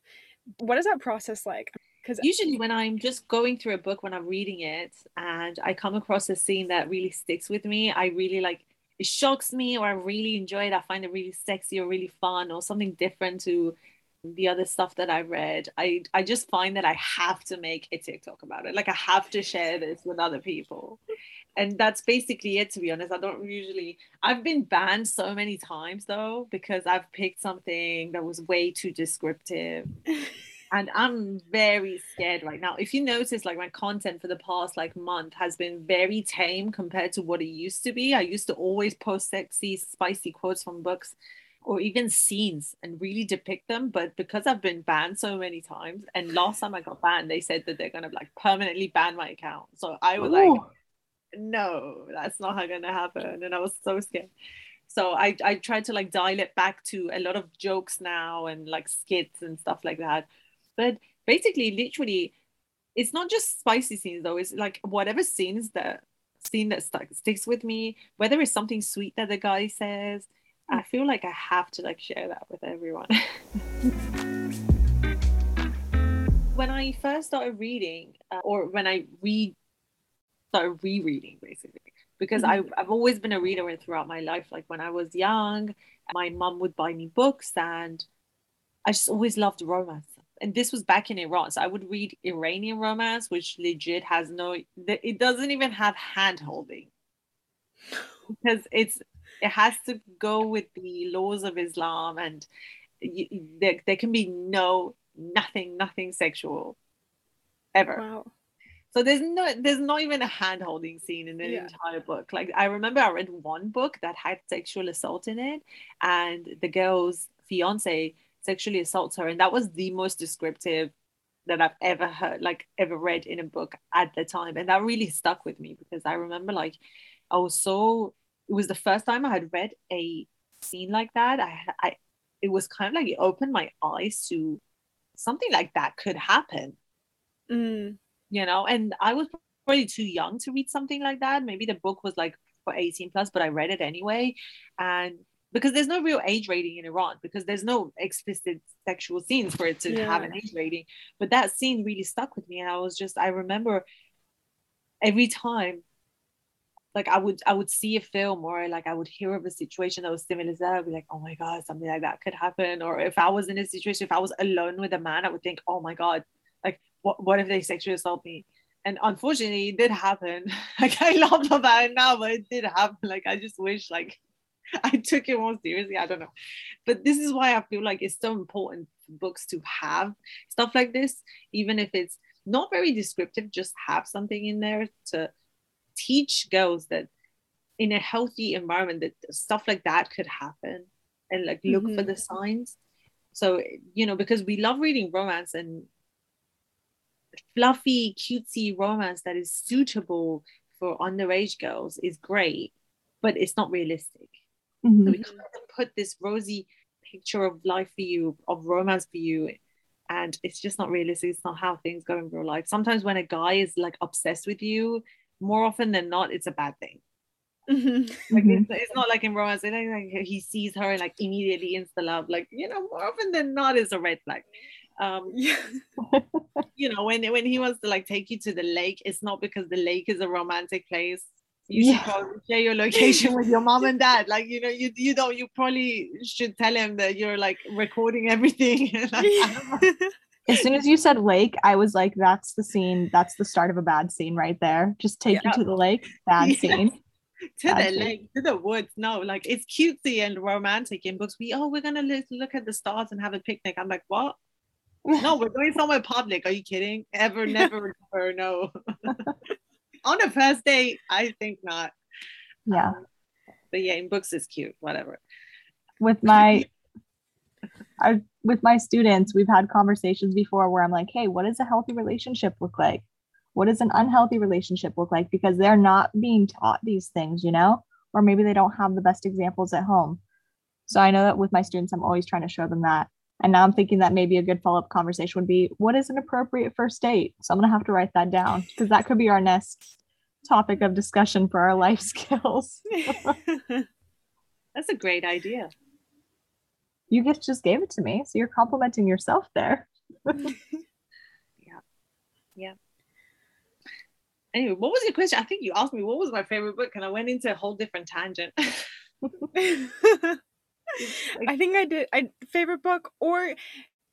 what is that process like? Because Usually, when I'm just going through a book, when I'm reading it, and I come across a scene that really sticks with me, I really like it shocks me, or I really enjoy it. I find it really sexy or really fun, or something different to the other stuff that I read. I I just find that I have to make a TikTok about it. Like I have to share this with other people. And that's basically it to be honest. I don't usually I've been banned so many times though because I've picked something that was way too descriptive and I'm very scared right now. If you notice, like my content for the past like month has been very tame compared to what it used to be. I used to always post sexy, spicy quotes from books or even scenes and really depict them. But because I've been banned so many times, and last time I got banned, they said that they're gonna like permanently ban my account. So I was like, no, that's not going to happen. And I was so scared. So I, I tried to like dial it back to a lot of jokes now and like skits and stuff like that. But basically, literally, it's not just spicy scenes though. It's like whatever scenes that scene that stuck, sticks with me, whether it's something sweet that the guy says, I feel like I have to like share that with everyone. when I first started reading, uh, or when I read, started rereading basically, because I, I've always been a reader throughout my life. Like when I was young, my mum would buy me books, and I just always loved romance. And this was back in Iran, so I would read Iranian romance, which legit has no, it doesn't even have hand holding because it's it has to go with the laws of Islam, and you, there there can be no nothing nothing sexual ever. wow. So there's no there's not even a hand holding scene in the Yeah. entire book. Like I remember I read one book that had sexual assault in it, and the girl's fiance sexually assaults her, and that was the most descriptive that I've ever heard, like ever read in a book at the time, and that really stuck with me because I remember like I was so it was the first time I had read a scene like that. I I it was kind of like it opened my eyes to something like that could happen. Mm, you know and i was probably too young to read something like that. Maybe the book was like for 18 plus but i read it anyway. And because there's no real age rating in iran because there's no explicit sexual scenes for it to Yeah. have an age rating. But that scene really stuck with me and i was just i remember every time like i would i would see a film or like i would hear of a situation that was similar to that i'd be like oh my god something like that could happen. Or if i was in a situation if i was alone with a man i would think oh my god like what, what if they sexually assault me? And unfortunately it did happen. Like i laugh about it now but it did happen. Like i just wish like i took it more seriously i don't know. But this is why i feel like it's so important for books to have stuff like this even if it's not very descriptive just have something in there to teach girls that in a healthy environment that stuff like that could happen and like look for Mhm. the signs. So you know because we love reading romance and fluffy cutesy romance that is suitable for underage girls is great but it's not realistic Mhm. so we kind of put this rosy picture of life for you of romance for you. And it's just not realistic. It's not how things go in real life. Sometimes when a guy is like obsessed with you more often than not it's a bad thing. Mhm. like it's, it's not like in romance it's like, he sees her and like immediately insta love. Like you know more often than not it's a red flag. Um Yeah. you know when when he wants to like take you to the lake it's not because the lake is a romantic place you should Yeah. probably share your location with your mom and dad like you know you you don't you probably should tell him that you're like recording everything Like, I don't know. As soon as you said lake, I was like, that's the scene. That's the start of a bad scene right there. Just take Yeah. you to the lake. Bad Yeah. scene. to the lake to the woods no like it's cutesy and romantic in books we oh we're gonna look, look at the stars and have a picnic i'm like what no we're going somewhere public are you kidding ever never never no on a first date i think not Yeah. Um, but yeah in books it's cute whatever With my I with my students, we've had conversations before where I'm like, hey, what does a healthy relationship look like? What does an unhealthy relationship look like? Because they're not being taught these things, you know, or maybe they don't have the best examples at home. So I know that with my students, I'm always trying to show them that. And now I'm thinking that maybe a good follow up conversation would be what is an appropriate first date? So I'm going to have to write that down because that could be our next topic of discussion for our life skills. that's a great idea You just just gave it to me. So you're complimenting yourself there. Yeah. Yeah. Anyway what was your question i think you asked me what was my favorite book and i went into a whole different tangent I think I did. I favorite book, or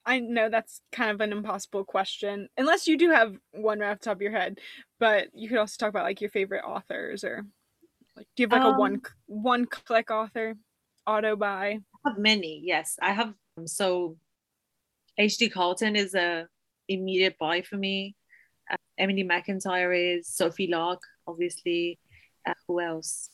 I know that's kind of an impossible question, unless you do have one right off the top of your head. But you could also talk about like your favorite authors, or like do you have like a one Um, one click author, auto buy? I have many yes i have um, so H.D. Carlton is a immediate buy for me uh, emily mcintyre is sophie lark obviously uh, who else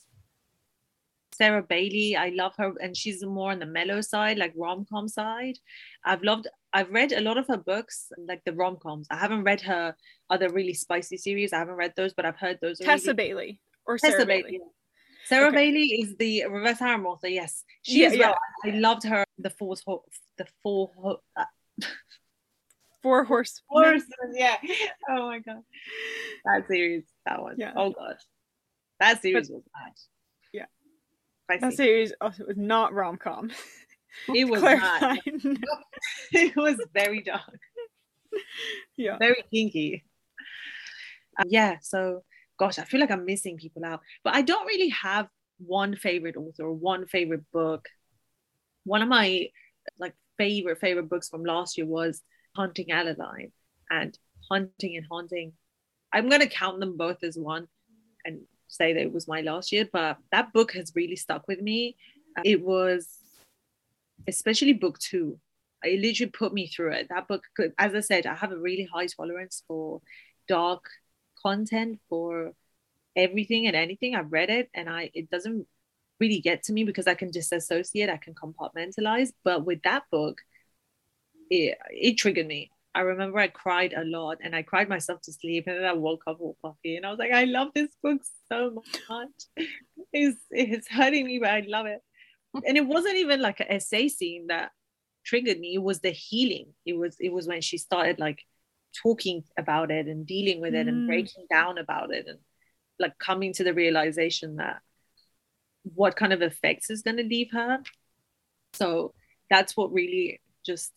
sarah bailey i love her and she's more on the mellow side like rom-com side i've loved i've read a lot of her books like the rom-coms i haven't read her other really spicy series i haven't read those but i've heard those are Tessa Bailey or Sarah Bailey. Bailey. Sarah Okay. Bailey is the reverse harem author. Yes, she Yeah, as well. I loved her. The four, the four, uh, Four Horse. horsemen. Yeah. Oh my god, that series. That one. Yeah. Oh gosh, that series was bad. Spicy. That series also was not rom com. it was not. it was very dark, yeah. very kinky. Um, yeah. So, gosh, I feel like I'm missing people out, but I don't really have one favorite author or one favorite book. One of my like favorite favorite books from last year was Hunting Adeline and Hunting and Haunting. I'm gonna count them both as one and say that it was my last year, but that book has really stuck with me. Uh, it was especially book two. It literally put me through it. That book, as I said, I have a really high tolerance for dark content for everything and anything. I've read it and I it doesn't really get to me because I can disassociate, I can compartmentalize. But with that book, it, it triggered me. I remember I cried a lot and I cried myself to sleep and then I woke up with coffee and I was like, I love this book so much. It's it's hurting me, but I love it. And it wasn't even like an SA scene that triggered me. It was the healing. It was it was when she started like talking about it and dealing with it mm. and breaking down about it and like coming to the realization that what kind of effects is going to leave her. So that's what really just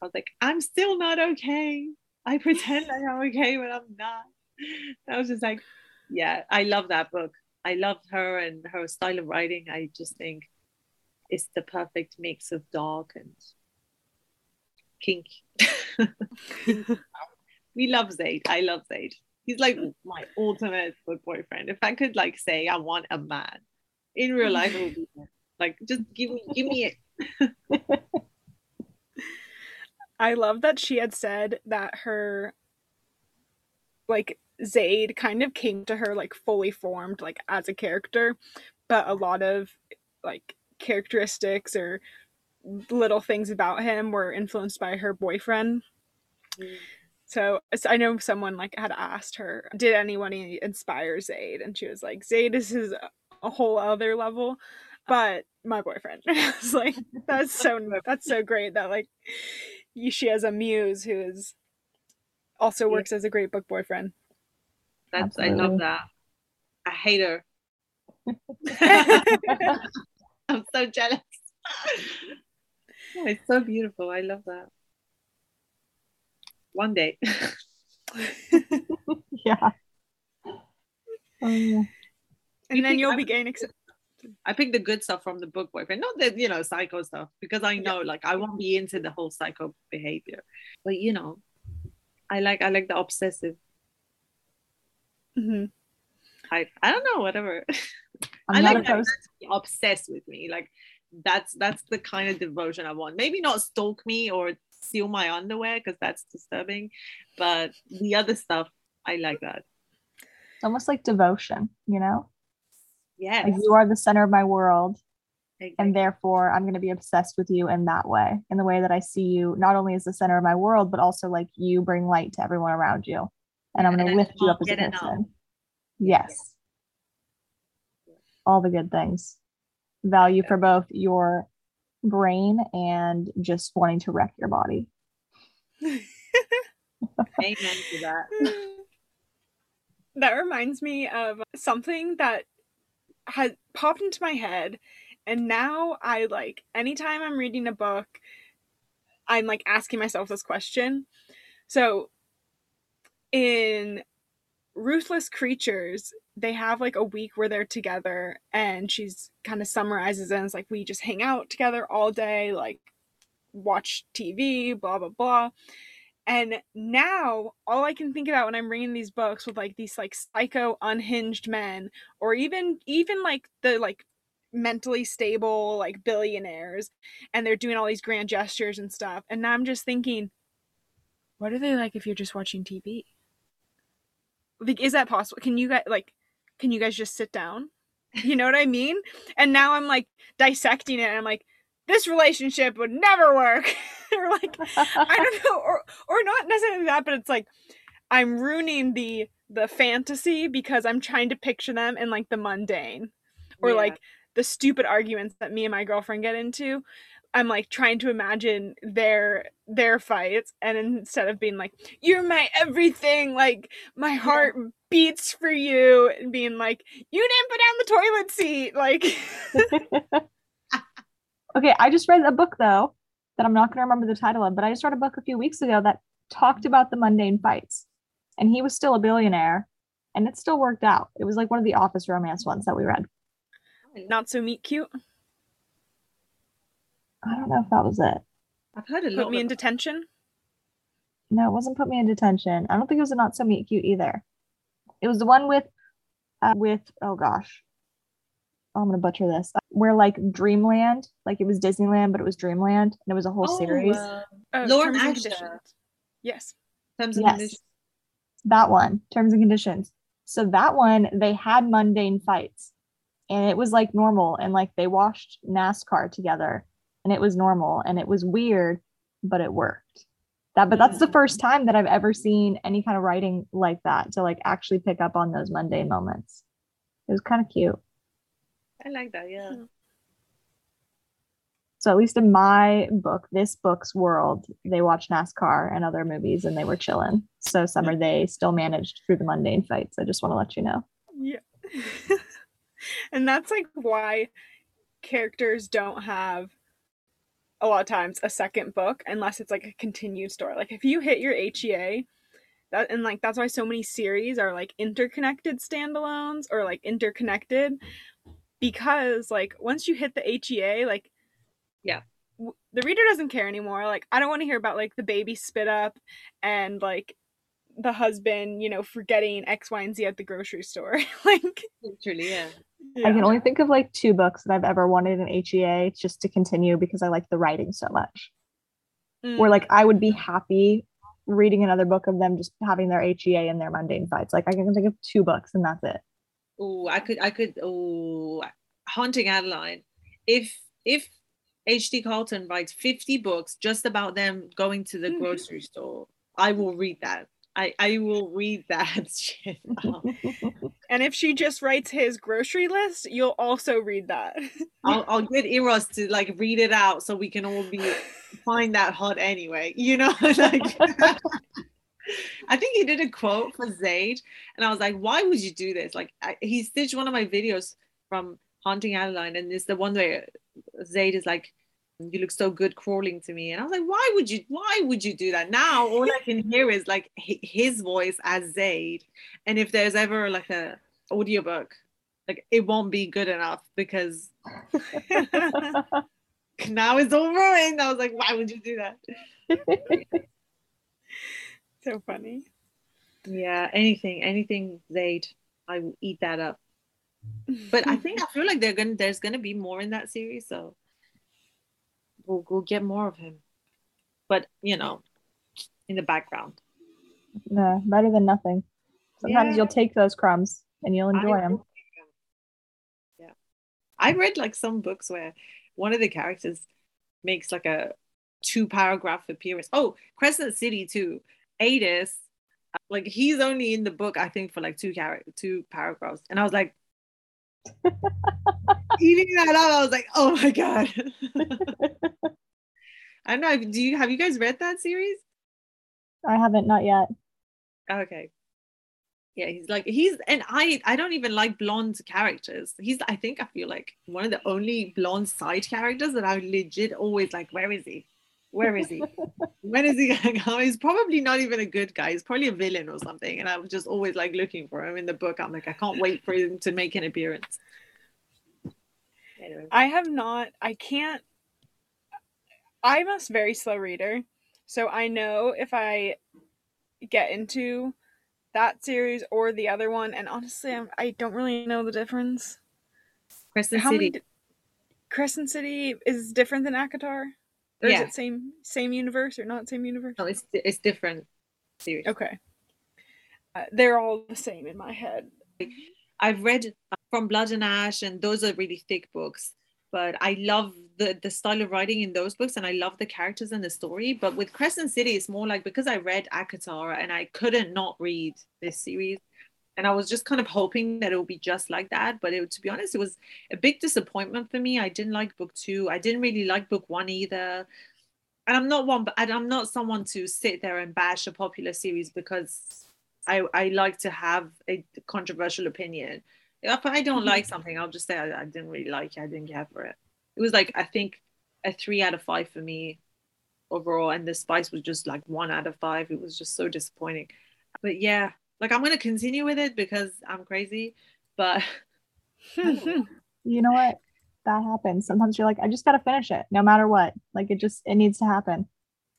I was like, I'm still not okay. I pretend I am okay, but I'm not. I was just like, yeah, I love that book. I love her and her style of writing. I just think it's the perfect mix of dark and kinky. we love Zade. I love Zade. He's like my ultimate book boyfriend. If I could like say I want a man in real life, it would be like just give me give me it. I love that she had said that her like Zade kind of came to her like fully formed like as a character, but a lot of like characteristics or little things about him were influenced by her boyfriend. Mm. So I know someone like had asked her, did anyone inspire Zade? And she was like, Zade is his a whole other level, but my boyfriend. I was like, that's so that's so great that like she has a muse who is also works yeah. as a great book boyfriend. That's Absolutely. I love that. I hate her. I'm so jealous. Oh, it's so beautiful. I love that. One day. yeah. Oh, yeah. And then you'll be gaining I pick the good stuff from the book boyfriend, not the you know psycho stuff, because I know yeah. like I won't be into the whole psycho behavior. But you know, I like I like the obsessive. Mm-hmm. I I don't know whatever. i like to be obsessed with me. Like that's that's the kind of devotion I want. Maybe not stalk me or steal my underwear because that's disturbing, but the other stuff I like that. It's almost like devotion, you know. Yeah. Like you are the center of my world. Exactly. And therefore, I'm going to be obsessed with you in that way, in the way that I see you not only as the center of my world, but also like you bring light to everyone around you. And I'm going to lift you up as a person. Yes. All the good things. Value for both your brain and just wanting to wreck your body. Amen to that. That reminds me of something that had popped into my head and now I like anytime I'm reading a book I'm like asking myself this question. So in Ruthless Creatures, they have like a week where they're together and she's kind of summarizes it and it's like we just hang out together all day, like watch TV, blah blah blah. And now all I can think about when I'm reading these books with like these like psycho unhinged men or even even like the like mentally stable like billionaires and they're doing all these grand gestures and stuff. And now I'm just thinking what are they like if you're just watching TV? Like is that possible? Can you guys like can you guys just sit down? You know what I mean? And now I'm like dissecting it and I'm like this relationship would never work. or like I don't know, or or not necessarily that, but it's like I'm ruining the the fantasy because I'm trying to picture them in like the mundane. Or yeah. like the stupid arguments that me and my girlfriend get into. I'm like trying to imagine their their fights and instead of being like, You're my everything, like my heart yeah. beats for you and being like, You didn't put down the toilet seat, like Okay, I just read a book though that I'm not going to remember the title of, but I just read a book a few weeks ago that talked about the mundane fights. And he was still a billionaire and it still worked out. It was like one of the office romance ones that we read. Not so meet cute. I don't know if that was it. I've heard it. Put me in detention. No, it wasn't put me in detention. I don't think it was a not so meet cute either. It was the one with, uh, with oh gosh, oh, I'm gonna butcher this. Where like Dreamland, like it was Disneyland, but it was Dreamland, and it was a whole oh, series. Uh, oh, Lauren Asher. Yes. Terms and yes. Conditions. that one, terms and conditions. So that one, they had mundane fights and it was like normal. And like they watched NASCAR together and it was normal and it was weird, but it worked. That, but that's the first time that I've ever seen any kind of writing like that to like actually pick up on those mundane moments. It was kind of cute. I like that, yeah. Hmm. So at least in my book, this book's world, they watch NASCAR and other movies and they were chilling. So summer they still managed through the mundane fights. I just want to let you know. Yeah. and that's like why characters don't have a lot of times a second book unless it's like a continued story. Like if you hit your HEA, that and like that's why so many series are like interconnected standalones or like interconnected because like once you hit the HEA, like yeah the reader doesn't care anymore like i don't want to hear about like the baby spit up and like the husband you know forgetting x y and z at the grocery store like literally yeah. yeah. i can only think of like two books that i've ever wanted an hea just to continue because i like the writing so much mm. where like i would be happy reading another book of them just having their hea and their mundane fights like i can think of two books and that's it oh i could i could oh haunting adeline if if H.D. Carlton writes 50 books just about them going to the mm-hmm. grocery store. I will read that. I, I will read that shit. and if she just writes his grocery list, you'll also read that. I'll, I'll get Eros to like read it out so we can all be find that hot anyway. You know, like I think he did a quote for Zade, and I was like, why would you do this? Like I, he stitched one of my videos from Haunting Adeline, and it's the one where Zade is like, "You look so good crawling to me," and I was like, "Why would you? Why would you do that?" Now all I can hear is like his voice as Zade, and if there's ever like a audiobook, like it won't be good enough because now it's all ruined. I was like, "Why would you do that?" so funny. Yeah, anything, anything, Zade, I will eat that up but I think I feel like they're gonna there's gonna be more in that series, so we'll we'll get more of him. But you know, in the background. No, better than nothing. Sometimes yeah. you'll take those crumbs and you'll enjoy I, them. Yeah, I read like some books where one of the characters makes like a two paragraph appearance. Oh, Crescent City too. Aidas, like he's only in the book I think for like two char- two paragraphs, and I was like, eating that up, I was like, oh my god. I don't know. Do you have you guys read that series? I haven't, not yet. Okay. Yeah, he's like he's and I I don't even like blonde characters. He's I think I feel like one of the only blonde side characters that I legit always like, where is he? Where is he? when is he gonna come? He's probably not even a good guy. He's probably a villain or something. And I'm just always like looking for him in the book. I'm like, I can't wait for him to make an appearance. Anyway. I have not. I can't. I'm a very slow reader, so I know if I get into that series or the other one, and honestly, I'm, I do not really know the difference. Crescent How City. Many, Crescent City is different than ACOTAR. Or yeah. is it same same universe or not same universe? No, it's it's different series. Okay. Uh, they're all the same in my head. I've read uh, from Blood and Ash, and those are really thick books. But I love the the style of writing in those books, and I love the characters and the story. But with Crescent City, it's more like because I read ACOTAR and I couldn't not read this series and I was just kind of hoping that it would be just like that. But it, to be honest, it was a big disappointment for me. I didn't like book two. I didn't really like book one either. And I'm not one, but I'm not someone to sit there and bash a popular series because I, I like to have a controversial opinion. If I don't like mm-hmm. something, I'll just say I, I didn't really like it. I didn't care for it. It was like I think a three out of five for me overall, and the spice was just like one out of five. It was just so disappointing. But yeah, like I'm gonna continue with it because I'm crazy, but hmm, hmm. you know what? That happens. Sometimes you're like, I just gotta finish it, no matter what. Like it just it needs to happen.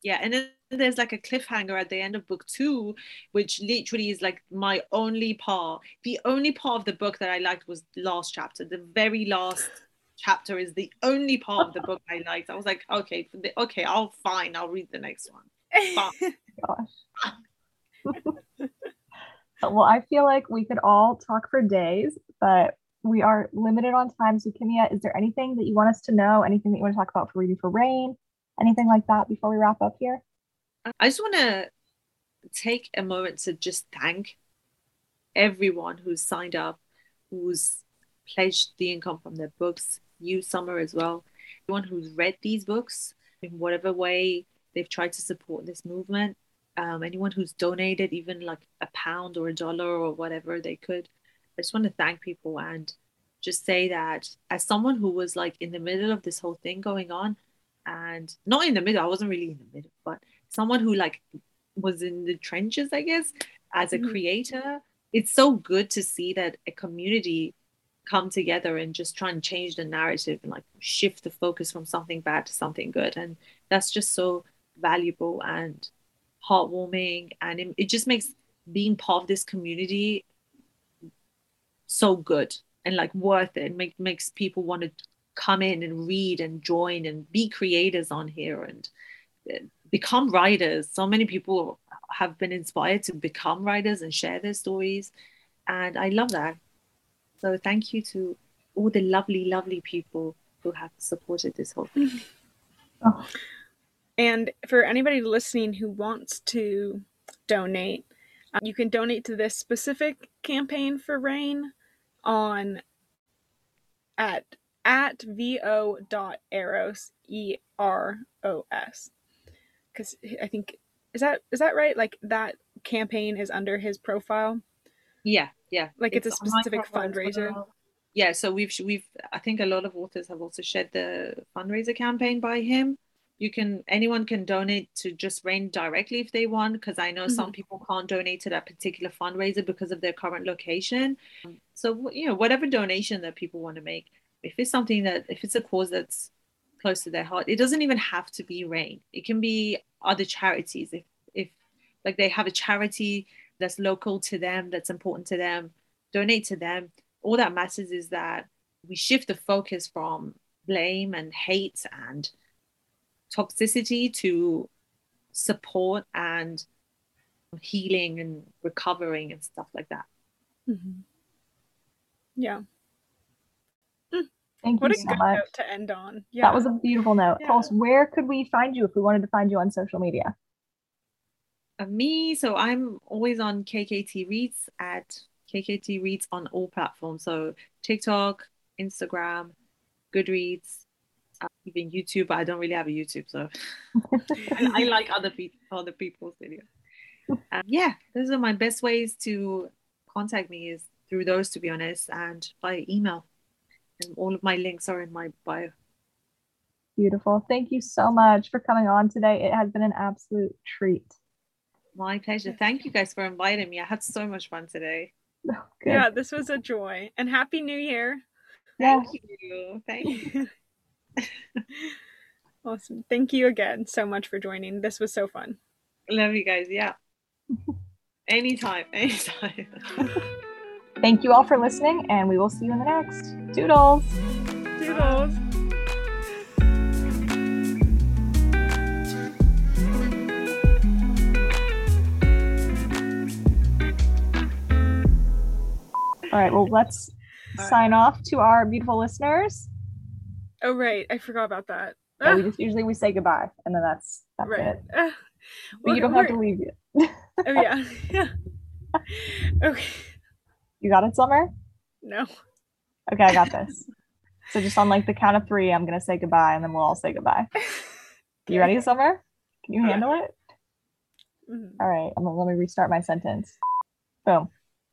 Yeah, and then there's like a cliffhanger at the end of book two, which literally is like my only part. The only part of the book that I liked was the last chapter. The very last chapter is the only part of the book I liked. I was like, okay, the, okay, I'll fine, I'll read the next one. Gosh. well, I feel like we could all talk for days, but we are limited on time. So, Kimiya, is there anything that you want us to know? Anything that you want to talk about for Reading for RAINN? Anything like that before we wrap up here? I just want to take a moment to just thank everyone who's signed up, who's pledged the income from their books, you, Summer, as well. Everyone who's read these books in whatever way they've tried to support this movement. Um, anyone who's donated even like a pound or a dollar or whatever they could. I just want to thank people and just say that as someone who was like in the middle of this whole thing going on, and not in the middle, I wasn't really in the middle, but someone who like was in the trenches, I guess, as a mm-hmm. creator. It's so good to see that a community come together and just try and change the narrative and like shift the focus from something bad to something good. And that's just so valuable and heartwarming. And it, it just makes being part of this community so good and like worth it. Make, makes people want to come in and read and join and be creators on here and uh, become writers. So many people have been inspired to become writers and share their stories. And I love that. So thank you to all the lovely, lovely people who have supported this whole thing. Oh. And for anybody listening who wants to donate, um, you can donate to this specific campaign for RAINN on at at vo dot eros e r o s because I think is that is that right? Like that campaign is under his profile. Yeah, yeah. Like it's, it's a specific fundraiser. Yeah, so we've we've I think a lot of authors have also shared the fundraiser campaign by him. You can anyone can donate to just RAINN directly if they want, because I know mm-hmm. some people can't donate to that particular fundraiser because of their current location. So you know, whatever donation that people want to make, if it's something that if it's a cause that's close to their heart. It doesn't even have to be RAINN. It can be other charities. If if like they have a charity that's local to them, that's important to them, donate to them. All that matters is that we shift the focus from blame and hate and toxicity to support and healing and recovering and stuff like that. Mm-hmm. Yeah. Thank what you so much. to end on. Yeah. That was a beautiful note. Yeah. Tell us where could we find you if we wanted to find you on social media? Uh, me, so I'm always on KKT Reads at KKT Reads on all platforms. So TikTok, Instagram, Goodreads, uh, even YouTube. But I don't really have a YouTube, so I like other people, other people's videos. Um, yeah, those are my best ways to contact me is through those, to be honest, and by email. And all of my links are in my bio. Beautiful. Thank you so much for coming on today. It has been an absolute treat. My pleasure. Thank you guys for inviting me. I had so much fun today. Oh, yeah, this was a joy. And happy new year. Yeah. Thank you. Thank you. awesome. Thank you again so much for joining. This was so fun. Love you guys. Yeah. anytime. Anytime. Thank you all for listening, and we will see you in the next. Doodles! Doodles! All right, well, let's sign off to our beautiful listeners. Oh, right. I forgot about that. Yeah, we just usually we say goodbye, and then that's that's right. it. Uh, but you don't have to leave yet. oh yeah, yeah. Okay. You got it, Summer? No. Okay, I got this. so just on like the count of three, I'm gonna say goodbye, and then we'll all say goodbye. You ready, Summer? Can you handle it? Mm-hmm. All right. I'm let me restart my sentence. Boom.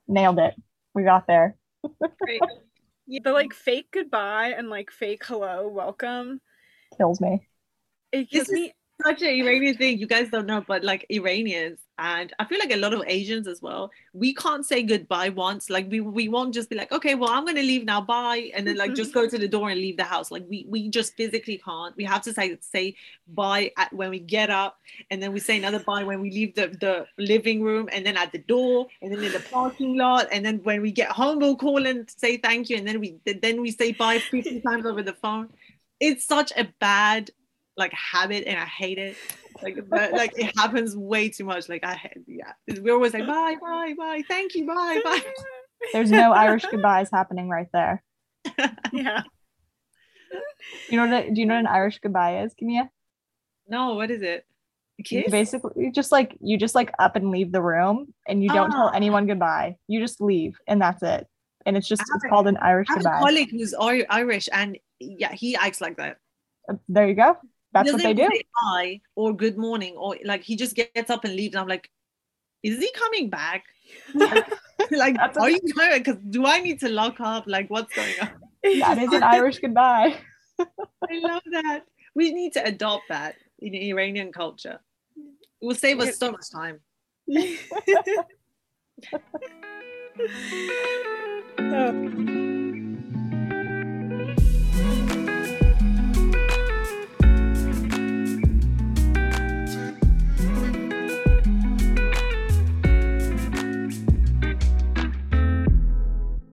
Nailed it. We got there. Great. The like fake goodbye and like fake hello, welcome kills me. It kills me such an Iranian thing. You guys don't know, but like Iranians, and I feel like a lot of Asians as well, we can't say goodbye once. Like we we won't just be like, okay, well, I'm gonna leave now, bye, and then like just go to the door and leave the house. Like we we just physically can't. We have to say say bye at, when we get up, and then we say another bye when we leave the the living room, and then at the door, and then in the parking lot, and then when we get home, we'll call and say thank you, and then we then we say bye 50 times over the phone. It's such a bad like habit and I hate it. Like but, like it happens way too much. Like I yeah. We're always like bye, bye, bye, thank you, bye, bye. There's no Irish goodbyes happening right there. yeah. You know what? Do you know what an Irish goodbye is, Kimiya? No, what is it? Basically just like you just like up and leave the room and you don't tell Ah. anyone goodbye. You just leave and that's it. And it's just it's called an Irish I have a colleague who's Irish and yeah, he acts like that. There you go. That's what they do. Hi or good morning or like he just gets up and leaves. And I'm like, is he coming back? like, are you coming? Because do I need to lock up? Like, what's going on? Yeah, that is an Irish goodbye. I love that. We need to adopt that in Iranian culture. It will save us so much time. Oh.